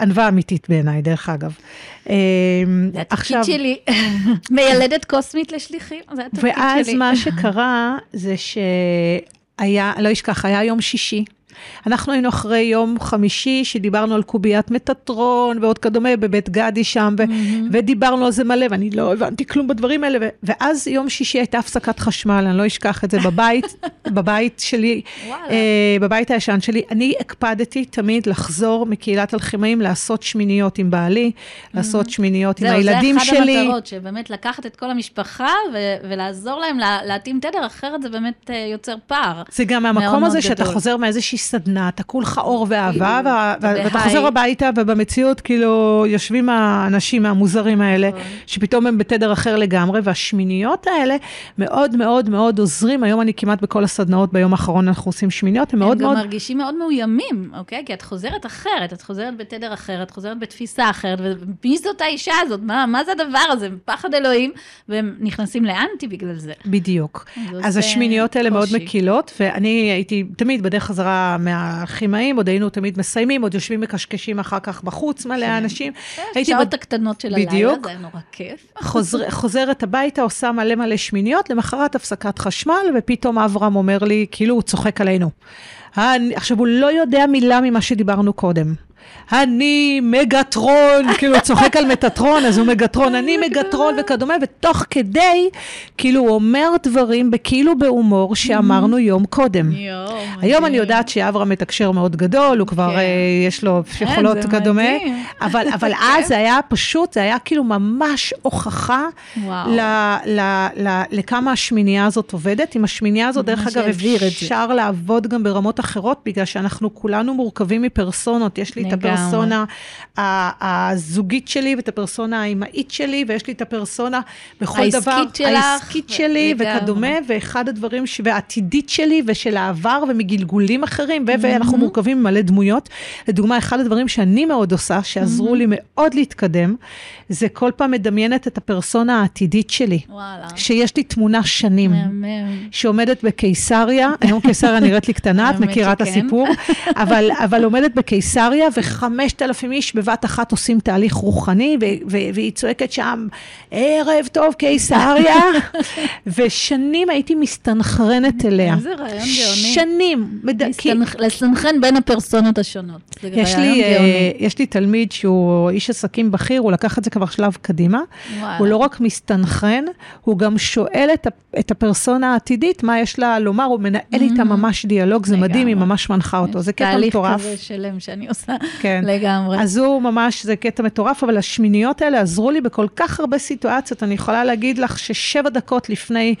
[SPEAKER 2] וענווה אמיתית בעיניי, דרך אגב. אמ,
[SPEAKER 1] זה התפקיד שלי. מיילדת קוסמית לשליחים, זה התפקיד שלי.
[SPEAKER 2] מה שקרה זה שהיה, לא אשכח, היה יום שישי. אנחנו היינו אחרי יום חמישי, שדיברנו על קוביית מטאטרון ועוד כדומה בבית גדי שם, ו- ודיברנו על זה מלא, ואני לא הבנתי כלום בדברים האלה, ו- ואז יום שישי הייתה הפסקת חשמל, אני לא אשכח את זה בבית, בבית שלי. אה, בבית הישן שלי. אני הקפדתי תמיד לחזור מקהילת אלכימאים, לעשות שמיניות עם בעלי, לעשות שמיניות עם
[SPEAKER 1] זהו,
[SPEAKER 2] הילדים
[SPEAKER 1] זה אחת
[SPEAKER 2] שלי.
[SPEAKER 1] המטרות, שבאמת לקחת את כל המשפחה ו- ולעזור להם לה- להתאים תדר, אחרת זה באמת אה, יוצר פער.
[SPEAKER 2] זה גם מהמקום הזה שאתה
[SPEAKER 1] גדול.
[SPEAKER 2] חוזר מאיזושהי סדנה, אתה כולך אור ואהבה,
[SPEAKER 1] אתה
[SPEAKER 2] ואתה. חוזר הביתה, ובמציאות כאילו יושבים האנשים המוזרים האלה,
[SPEAKER 1] נכון.
[SPEAKER 2] שפתאום הם בתדר אחר לגמרי, והשמיניות האלה מאוד מאוד מאוד עוזרים. היום אני כמעט בכל הסדנאות, ביום האחרון אנחנו עושים שמיניות, הם מאוד
[SPEAKER 1] הם גם
[SPEAKER 2] מאוד...
[SPEAKER 1] מרגישים מאוד מאוימים, אוקיי? כי את חוזרת אחרת, את חוזרת בתדר אחר, את חוזרת בתפיסה אחרת, ומי זאת האישה הזאת? מה, מה זה הדבר הזה? פחד אלוהים, והם נכנסים לאנטי בגלל זה.
[SPEAKER 2] בדיוק. אז השמיניות האלה מאוד. מקילות, ואני הייתי תמיד בדרך חזרה מהכימאים, עוד היינו תמיד מסיימים, עוד יושבים מקשקשים אחר כך בחוץ, מלא אנשים. הייתי
[SPEAKER 1] השעות
[SPEAKER 2] בד-
[SPEAKER 1] הקטנות של הלילה. זה היה נורא כיף.
[SPEAKER 2] חוזר, חוזרת הביתה, עושה מלא מלא שמיניות, למחרת הפסקת חשמל, ופתאום אברהם אומר לי, כאילו הוא צוחק עלינו. עכשיו, הוא לא יודע מילה ממה שדיברנו קודם. אני מגטרון, כאילו הוא צוחק על מטאטרון, אז הוא מגטרון, אני מגטרון וכדומה, ותוך כדי, כאילו הוא אומר דברים בכאילו בהומור שאמרנו יום קודם. היום אני. יודעת שאברהם מתקשר מאוד גדול, הוא כבר,
[SPEAKER 1] כן.
[SPEAKER 2] אה, יש לו יכולות
[SPEAKER 1] זה
[SPEAKER 2] כדומה. אבל, אז. זה היה פשוט, זה היה כאילו ממש הוכחה לכמה השמינייה הזאת עובדת. עם השמינייה הזאת, דרך אגב. אפשר לעבוד גם ברמות אחרות, בגלל שאנחנו כולנו מורכבים מפרסונות. יש לי את. הפרסונה הזוגית שלי, ואת הפרסונה האימהית שלי, ויש לי את הפרסונה בכל
[SPEAKER 1] העסקית
[SPEAKER 2] דבר, העסקית
[SPEAKER 1] שלך,
[SPEAKER 2] העסקית שלי,
[SPEAKER 1] לגמרי.
[SPEAKER 2] וכדומה, ואחד הדברים, ש... והעתידית שלי, ושל העבר, ומגלגולים אחרים, ו... mm-hmm. ואנחנו מורכבים ממלא דמויות. לדוגמה, אחד הדברים שאני מאוד עושה, שעזרו mm-hmm. לי מאוד להתקדם, זה כל פעם מדמיינת את הפרסונה העתידית שלי.
[SPEAKER 1] וואלה.
[SPEAKER 2] שיש לי תמונה שנים.
[SPEAKER 1] מהמם.
[SPEAKER 2] שעומדת בקיסריה, היום קיסריה נראית לי קטנה, את מכירה את הסיפור, אבל, אבל עומדת בקיסריה, ו... וחמשת אלפים איש בבת אחת עושים תהליך רוחני, והיא צועקת שם, ערב טוב קיסריה, ושנים הייתי מסתנכרנת אליה.
[SPEAKER 1] איזה רעיון גאוני.
[SPEAKER 2] שנים.
[SPEAKER 1] לסנכרן בין הפרסונות השונות. זה
[SPEAKER 2] יש לי, אה, יש לי תלמיד שהוא איש עסקים בכיר, הוא לקח את זה כבר שלב קדימה. הוא לא רק מסתנכרן, הוא גם שואל את הפרסונה העתידית, מה יש לה לומר, הוא מנהל איתה mm. ממש דיאלוג, זה מדהים, היא ממש מנחה אותו. זה קטע מטורף.
[SPEAKER 1] תהליך כזה שלם שאני עושה
[SPEAKER 2] כן.
[SPEAKER 1] לגמרי.
[SPEAKER 2] אז הוא ממש, זה קטע מטורף, אבל השמיניות האלה עזרו לי בכל כך הרבה סיטואציות. אני יכולה להגיד לך ששבע דקות לפני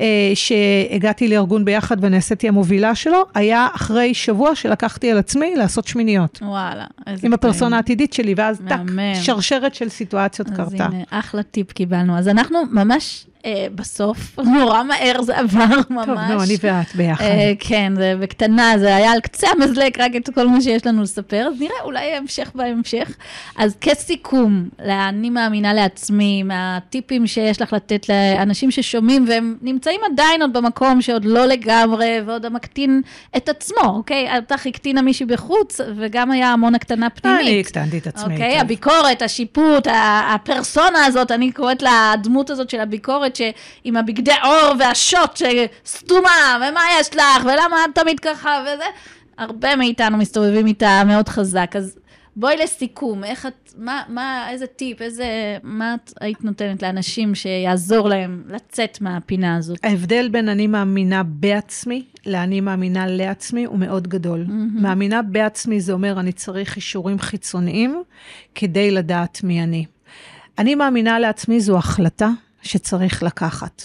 [SPEAKER 2] אה, שהגעתי לארגון ביחד ונעשיתי המובילה שלו, היה אחרי שבוע שלקחתי על עצמי לעשות שמיניות.
[SPEAKER 1] וואלה. איזה
[SPEAKER 2] עם הפרסונה. העתידית שלי, ואז טאק. שרשרת של סיטואציות
[SPEAKER 1] אז
[SPEAKER 2] קרתה.
[SPEAKER 1] הנה, אחלה טיפ קיבלנו. אז אנחנו ממש בסוף, נורא מהר זה עבר ממש.
[SPEAKER 2] טוב, נו, אני ואת ביחד.
[SPEAKER 1] אה, כן, זה בקטנה, זה היה על קצה המזלג, רק את כל מה שיש לנו לספר, אז נראה, אולי המשך בהמשך. אז כסיכום, לאני מאמינה לעצמי, מהטיפים שיש לך לתת לאנשים ששומעים, והם נמצאים עדיין עוד במקום שעוד לא לגמרי, ועוד מקטין את עצמו, אוקיי? אותך הקטינה מישהי בחוץ, וגם היה המון הקטנה פנימית.
[SPEAKER 2] אני הקטנתי את עצמי.
[SPEAKER 1] אוקיי. הביקורת, השיפוט, הפרסונה הזאת, אני קוראת לה הדמות הזאת של הביקורת, שעם הבגדי עור והשוט, שסתומה, ומה יש לך, ולמה את תמיד ככה, וזה, הרבה מאיתנו מסתובבים איתה מאוד חזק, אז בואי לסיכום, איך את, מה, מה, איזה טיפ, איזה, מה את היית נותנת לאנשים שיעזור להם לצאת מהפינה הזאת?
[SPEAKER 2] ההבדל בין אני מאמינה בעצמי לאני מאמינה לעצמי הוא מאוד גדול. Mm-hmm. מאמינה בעצמי זה אומר אני צריך אישורים חיצוניים כדי לדעת מי אני. אני מאמינה לעצמי זו החלטה שצריך לקחת.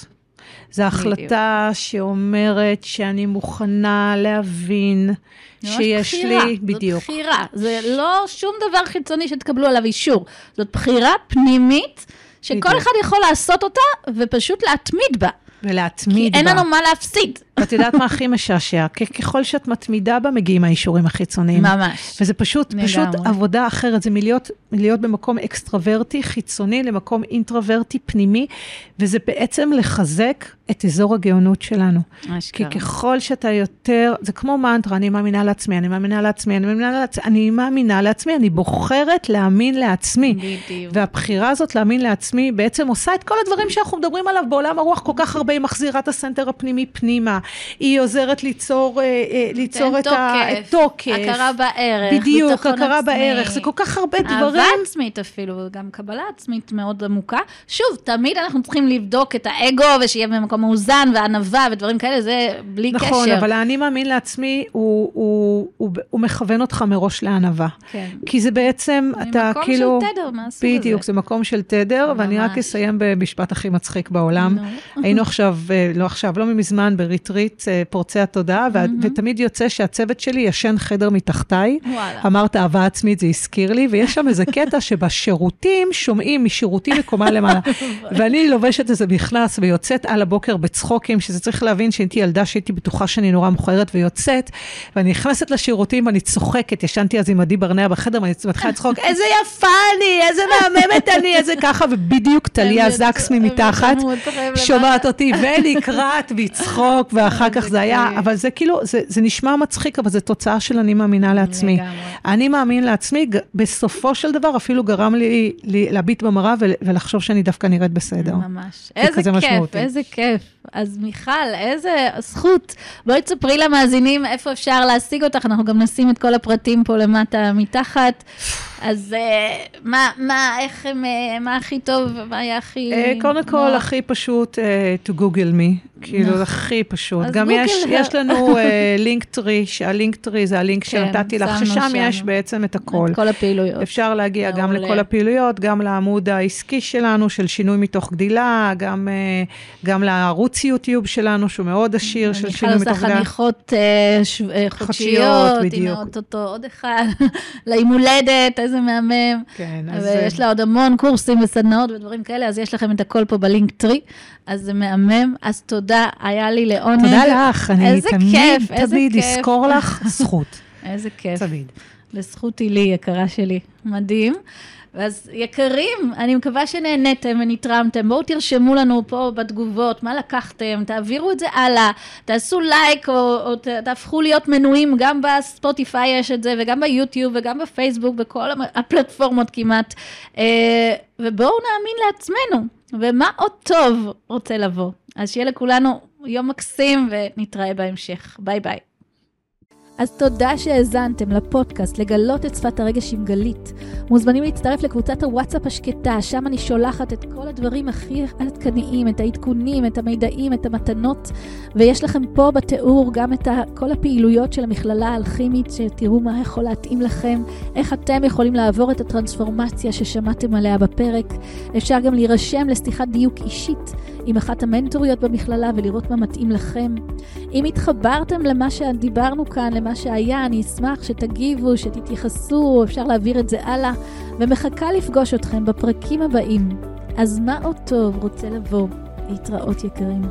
[SPEAKER 2] זו החלטה שאומרת שאני מוכנה להבין שיש
[SPEAKER 1] בחירה,
[SPEAKER 2] לי, בדיוק.
[SPEAKER 1] זאת בחירה, זה לא שום דבר חיצוני שתקבלו עליו אישור, זאת בחירה פנימית, שכל
[SPEAKER 2] בדיוק.
[SPEAKER 1] אחד יכול לעשות אותה, ופשוט להתמיד בה. כי
[SPEAKER 2] ולהתמיד
[SPEAKER 1] אין
[SPEAKER 2] בה.
[SPEAKER 1] לנו מה להפסיד.
[SPEAKER 2] ואת יודעת מה הכי משעשע? ככל שאת מתמידה בה, מגיעים האישורים החיצוניים.
[SPEAKER 1] ממש.
[SPEAKER 2] וזה פשוט,
[SPEAKER 1] לגמרי.
[SPEAKER 2] פשוט עבודה אחרת, זה מלהיות, מלהיות במקום אקסטרוורטי, חיצוני, למקום אינטרוורטי, פנימי, וזה בעצם לחזק את אזור הגאונות שלנו. כי
[SPEAKER 1] אשכרה.
[SPEAKER 2] ככל שאתה יותר, זה כמו מנטרה, אני מאמינה לעצמי, אני מאמינה לעצמי, אני מאמינה לעצמי, אני מאמינה לעצמי, אני בוחרת להאמין לעצמי.
[SPEAKER 1] בדיוק.
[SPEAKER 2] והבחירה הזאת להאמין לעצמי בעצם עושה את כל הדברים שאנחנו מדברים עליו בעולם הרוח כל כך הרבה, היא מחזירה את הסנטר הפנימי פנימה, היא עוזרת ליצור, אה, אה, ליצור את התוקף.
[SPEAKER 1] הכרה בערך,
[SPEAKER 2] בדיוק, הכרה
[SPEAKER 1] עצמי,
[SPEAKER 2] בערך, זה כל כך הרבה
[SPEAKER 1] אהבה
[SPEAKER 2] דברים.
[SPEAKER 1] עצמית אפילו, וגם קבלה עצמית מאוד עמוקה. שוב, תמיד אנחנו צריכים לבדוק את האגו, ושיהיה במקום מאוזן, וענווה, ודברים כאלה, זה בלי קשר.
[SPEAKER 2] נכון, אבל האני מאמין לעצמי, הוא, הוא, הוא, הוא מכוון אותך מראש לענווה.
[SPEAKER 1] כן.
[SPEAKER 2] כי זה בעצם, אתה
[SPEAKER 1] ממקום
[SPEAKER 2] כאילו...
[SPEAKER 1] של תדר מהסוג הזה.
[SPEAKER 2] בדיוק, זה מקום של תדר, ואני רק
[SPEAKER 1] ממש.
[SPEAKER 2] אסיים במשפט הכי מצחיק בעולם.
[SPEAKER 1] נו.
[SPEAKER 2] היינו עכשיו, אה, לא עכשיו, לא מזמן, בריטריט אה, פורצי התודעה, וה- ותמיד יוצא שהצוות שלי ישן חדר מתחתיי.
[SPEAKER 1] וואלה.
[SPEAKER 2] אמרת אהבה עצמית, זה הזכיר לי, ויש שם איזה קטע שבשירותים שומעים משירותים מקומה למעלה. ואני לובשת איזה מכנס ויוצאת על הבוקר בצחוקים, שזה צריך להבין שהייתי ילדה שהייתי בטוחה שאני נורא מכוערת, ויוצאת, ואני נכנסת לשירותים ואני צוחקת, ישנתי אז עם עדי ברנע בחדר, ואני מתחילה לצחוק, איזה יפה אני, איזה מהממת אני, איזה ככה, ובדיוק טליה זקס ממתחת. שומעת אותי ונקרעת מצחוק, ואחר כך זה היה, אבל זה כאילו, זה, זה נשמע מצחיק, אבל זה תוצאה של אני מאמינה לעצמי.
[SPEAKER 1] לגמרי.
[SPEAKER 2] אני מאמין לעצמי, בסופו של דבר אפילו גרם לי, לי להביט במראה ול, ולחשוב שאני דווקא נראית בסדר.
[SPEAKER 1] ממש. איזה כיף,
[SPEAKER 2] משמעותי.
[SPEAKER 1] איזה כיף. אז מיכל, איזה זכות. בואי תספרי למאזינים איפה אפשר להשיג אותך, אנחנו גם נשים את כל הפרטים פה למטה מתחת. אז אה, מה, מה, איך הם, אה, מה הכי טוב, מה היה הכי...
[SPEAKER 2] אה, קודם כל? הכי פשוט אה, to google me, כאילו,
[SPEAKER 1] נכון.
[SPEAKER 2] הכי פשוט. גם יש, יש לנו לינק טרי, שהלינק טרי זה הלינק
[SPEAKER 1] כן,
[SPEAKER 2] שנתתי לך, ששם
[SPEAKER 1] שם.
[SPEAKER 2] יש בעצם את הכל.
[SPEAKER 1] את כל הפעילויות.
[SPEAKER 2] אפשר להגיע גם
[SPEAKER 1] מעולה.
[SPEAKER 2] לכל הפעילויות, גם לעמוד העסקי שלנו של שינוי מתוך גדילה, גם, גם לערוץ יוטיוב שלנו, שהוא מאוד עשיר, של שינוי מתוך
[SPEAKER 1] עושה
[SPEAKER 2] גדילה.
[SPEAKER 1] חניכות אה, ש- אה,
[SPEAKER 2] חודשיות,
[SPEAKER 1] חודשיות, הנה
[SPEAKER 2] בדיוק.
[SPEAKER 1] אוטוטו עוד אחד, ליום הולדת, איזה מהמם.
[SPEAKER 2] כן, אז... אה,
[SPEAKER 1] ויש לה עוד המון קורסים וסדנאות ודברים כאלה, אז יש לכם את הכל פה בלינק טרי, אז זה מהמם. אז תודה, היה לי לעונג.
[SPEAKER 2] תודה לך, אני
[SPEAKER 1] איזה
[SPEAKER 2] תמיד,
[SPEAKER 1] כיף, איזה
[SPEAKER 2] תמיד
[SPEAKER 1] כיף.
[SPEAKER 2] אזכור לך זכות.
[SPEAKER 1] איזה כיף.
[SPEAKER 2] תמיד.
[SPEAKER 1] לזכות היא לי, יקרה שלי. מדהים. אז יקרים, אני מקווה שנהניתם ונתרמתם. בואו תרשמו לנו פה בתגובות מה לקחתם, תעבירו את זה הלאה, תעשו לייק או, או תהפכו להיות מנויים, גם בספוטיפיי יש את זה, וגם ביוטיוב וגם בפייסבוק, בכל הפלטפורמות כמעט. אה, ובואו נאמין לעצמנו, ומה עוד טוב רוצה לבוא. אז שיהיה לכולנו יום מקסים ונתראה בהמשך. ביי ביי. אז תודה שהאזנתם לפודקאסט לגלות את שפת הרגש עם גלית. מוזמנים להצטרף לקבוצת הוואטסאפ השקטה, שם אני שולחת את כל הדברים הכי עדכניים, את העדכונים, את המידעים, את המתנות, ויש לכם פה בתיאור גם את כל הפעילויות של המכללה האלכימית, שתראו מה יכול להתאים לכם, איך אתם יכולים לעבור את הטרנספורמציה ששמעתם עליה בפרק. אפשר גם להירשם לשיחת דיוק אישית עם אחת המנטוריות במכללה ולראות מה מתאים לכם. אם התחברתם למה שדיברנו כאן, למה שהיה, אני אשמח שתגיבו, שתתייחסו, אפשר להעביר את זה הלאה, ומחכה לפגוש אתכם בפרקים הבאים. אז מה עוד טוב רוצה לבוא? להתראות יקרים.